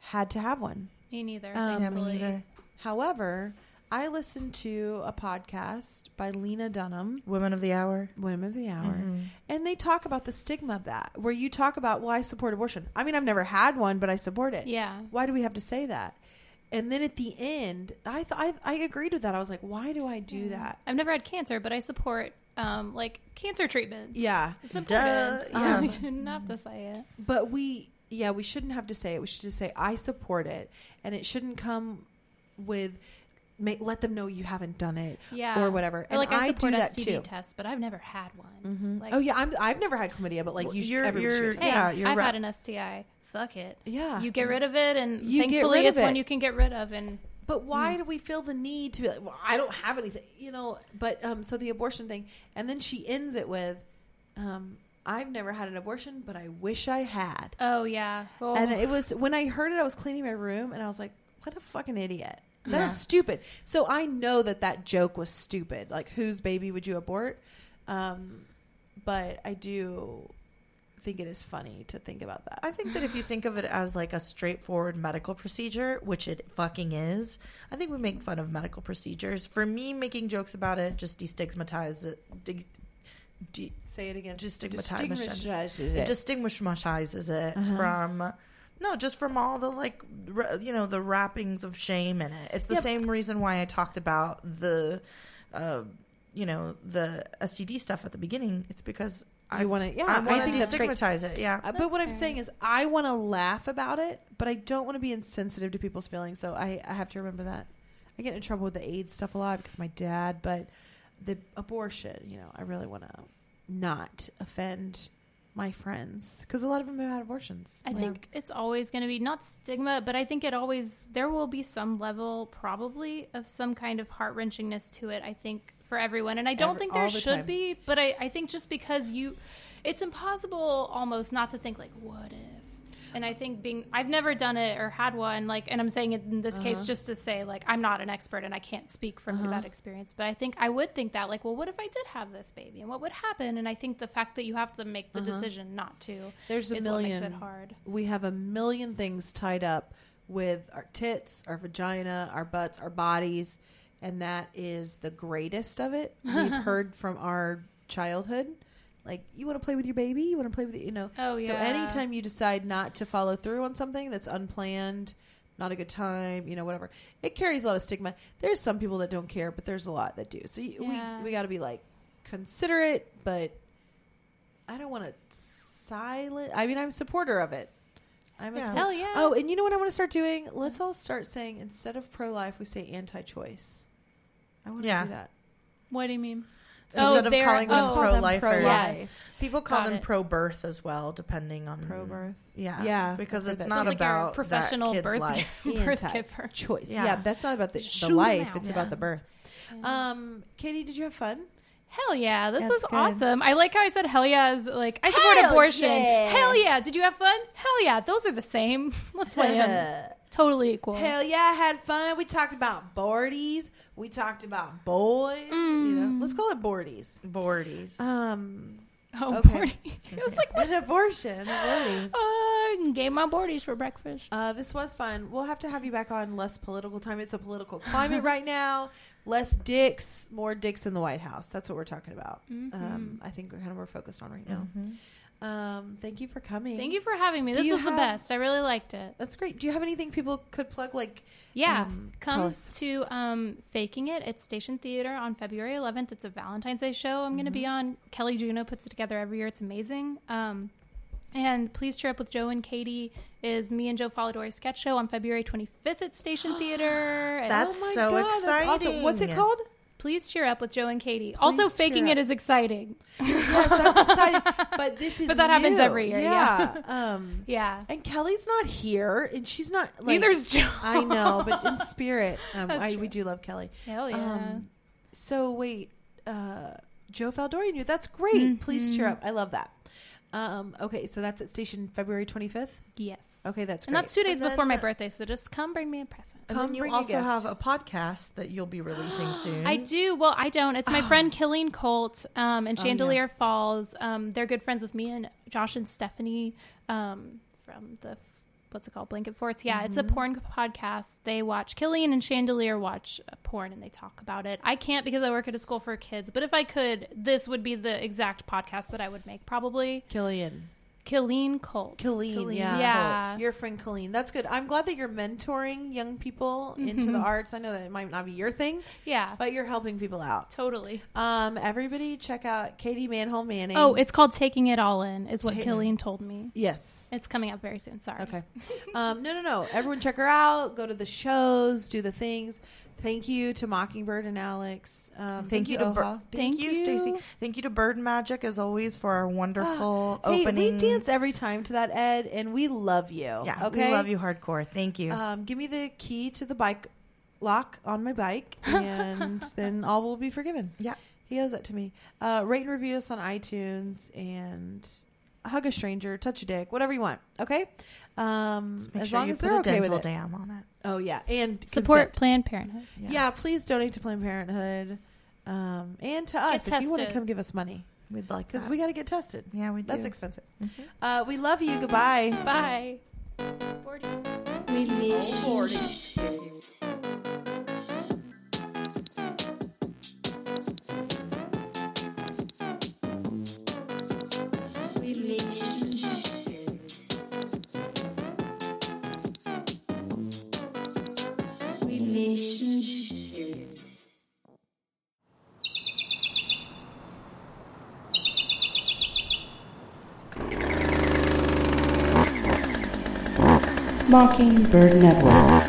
had to have one. Me neither. Um, Yeah, me neither. However, I listened to a podcast by Lena Dunham, Women of the hour. Women of the Hour, Mhm. and they talk about the stigma of that, where you talk about, well, I support abortion. I mean, I've never had one, but I support it. Yeah. Why do we have to say that? And then at the end, I th- I, I agreed with that. I was like, why do I do that? I've never had cancer, but I support um like cancer treatments. Yeah, It's Duh, *laughs* important. yeah. Um, you shouldn't have to say it. but we yeah we shouldn't have to say it. We should just say I support it, and it shouldn't come with make, let them know you haven't done it Yeah. or whatever. Or, And like I I support do that STD too. tests, but I've never had one. Mhm. Like, oh yeah, I'm, I've never had chlamydia, but like Well, you, you're, everybody you're- should. Hey, Yeah, you're I've right. had an STI. Fuck it. Yeah, You get rid of it, and You thankfully rid of it's one you can get rid of. And But why do we feel the need to be like, well, I don't have anything, you know? But um, so the abortion thing, and then she ends it with, um, I've never had an abortion, but I wish I had. oh yeah, well, And it was when I heard it, I was cleaning my room, and I was like, what a fucking idiot. That's Yeah. stupid. So I know that that joke was stupid. Like, whose baby would you abort? Um, but I do think it is funny to think about that. I think that if you think of it as like a straightforward medical procedure, which it fucking is, I think we make fun of medical procedures. For me, making jokes about it just destigmatize it. De- de- Say it again. Just Just stigmatization. it it. distinguishes it Uh-huh. from no just from all the like you know the wrappings of shame in it it's the Yep. same reason why i talked about the uh you know the std stuff at the beginning it's because i I want to, yeah, i I, want to destigmatize it yeah Uh, but That's what I'm saying is, I want to laugh about it, but I don't want to be insensitive to people's feelings. So I, I have to remember that. I get in trouble with the AIDS stuff a lot because my dad, but the abortion, you know, I really want to not offend my friends because a lot of them have had abortions. I Like, think it's always going to be not stigma, but I think it always there will be some level probably of some kind of heart wrenchingness to it. I think for everyone, and I don't Every- think there the should time. be, but I, I think just because you, it's impossible almost not to think like what if. And I think being I've never done it or had one like, and I'm saying it in this case Uh-huh. just to say like I'm not an expert and I can't speak from Uh-huh. that experience, but I think I would think that like, well, what if I did have this baby and what would happen? And I think the fact that you have to make the Uh-huh. decision not to there's a what makes million. it hard. We have a million things tied up with our tits, our vagina, our butts, our bodies, and that is the greatest of it. We've *laughs* heard from our childhood. Like, you want to play with your baby? You want to play with, you know? Oh yeah. So anytime you decide not to follow through on something that's unplanned, not a good time, you know, whatever, it carries a lot of stigma. There's some people that don't care, but there's a lot that do. So you, Yeah. we we got to be like considerate, but I don't want to silent. I mean, I'm a supporter of it. I'm a Yeah. supporter. Hell yeah. Oh, and you know what I want to start doing? Let's all start saying instead of pro life, we say anti choice. I want to Yeah. do that. what do you mean? Instead of calling them oh. pro-lifers pro-life. Yes. people call Got them it. pro-birth as well depending on Pro birth. yeah Yeah, because it's not like you're a about professional that kid's birth, life *laughs* birth giver. choice. Yeah. Yeah. that's not about the, the life. It's Yeah. about the birth. Yeah. Um, Katie, did you have fun? Hell yeah, this That's was good. awesome. I like how I said hell yeah is like I support Hell abortion. yeah. Hell yeah. Did you have fun? Hell yeah. Those are the same. *laughs* Let's play *laughs* them. Totally equal. Hell yeah, I had fun. We talked about boardies. We talked about boys. You know, Mm. let's call it boardies. Boardies. Um, Oh, Okay. boardie. *laughs* It was like an abortion. A boardie. uh, gave my boardies for breakfast. Uh, this was fun. We'll have to have you back on less political time. It's a political climate right now. Less dicks, more dicks in the White House. That's what we're talking about. Mhm. Um, I think we're kind of more focused on right now. Mhm. Um, thank you for coming. Thank you for having me. Do This you was the best. I really liked it. That's great. Do you have anything people could plug? Like, Yeah. um, tell Come us. to um, Faking It at Station Theater on February 11th. It's a Valentine's Day show I'm going to be Mm-hmm. on. Kelly Juno puts it together every year. It's amazing. Um, and Please Cheer Up with Joe and Katie is me and Joe Folidori's sketch show on February 25th at Station *gasps* Theater. And That's oh my so God, that's awesome. What's it exciting. called? Please cheer up with Joe and Katie. also, faking up. it is exciting. *laughs* yes, that's exciting. But this *laughs* is But that happens every year, Yeah. *laughs* um, Yeah. and Kelly's not here, and she's not. Like, Neither's Joe. I know, but in spirit, um, I, we do love Kelly. Hell yeah. Um, so wait, uh, Joe Faldori knew. That's great. Please cheer Mhm. up. I love that. Um, okay, so that's at station February 25th. yes. Okay, that's And great. that's two days And before my birthday, so just come bring me a present. And Come then you bring a also have a podcast that you'll be releasing *gasps* soon. I do. Well, I don't. It's my *sighs* friend Killeen Colt um, in Oh, yeah. Chandelier Falls. Um, they're good friends with me and Josh and Stephanie um, from the what's it called Blanket Forts. Yeah, it's a Mm-hmm. porn podcast. They watch Killian and Chandelier watch porn and they talk about it. I can't because I work at a school for kids, but if I could, this would be the exact podcast that I would make. Probably Killian. Killeen Colt. Colleen, Colleen, yeah. yeah. Your friend Colleen. That's good. I'm glad that you're mentoring young people into the Mhm. arts. I know that it might not be your thing, yeah, but you're helping people out. totally. Um, everybody check out Katie Manhole Manning. Oh, it's called Taking It All In, is what Ta- Killeen told me. yes. It's coming up very soon. Sorry. Okay. *laughs* Um, no, no, no. Everyone check her out. Go to the shows. Do the things. Thank you to Mockingbird and Alex. Um, Thank, you to Oha. Bir- thank, Thank you. Stacy. Thank you to Bird Magic as always for our wonderful Hey, opening. we dance every time to that, Ed, and we love you. Yeah, Okay. we love you hardcore. Thank you. Um, give me the key to the bike lock on my bike, *laughs* and then all will be forgiven. yeah. He owes that to me. Uh, rate and review us on iTunes and hug a stranger, touch a dick, whatever you want. Okay. Um, as sure long you as they're a okay with dental it. dam on it. Oh yeah, and Support consent. Planned Parenthood. Yeah. please donate to Planned Parenthood, um, and to us if you want to tested. come give us money We'd like because that. we got to get tested. yeah, we do. That's expensive. Mhm. Uh, we love you. Goodbye. Bye. Boarding. Relationships. Mockingbird Network.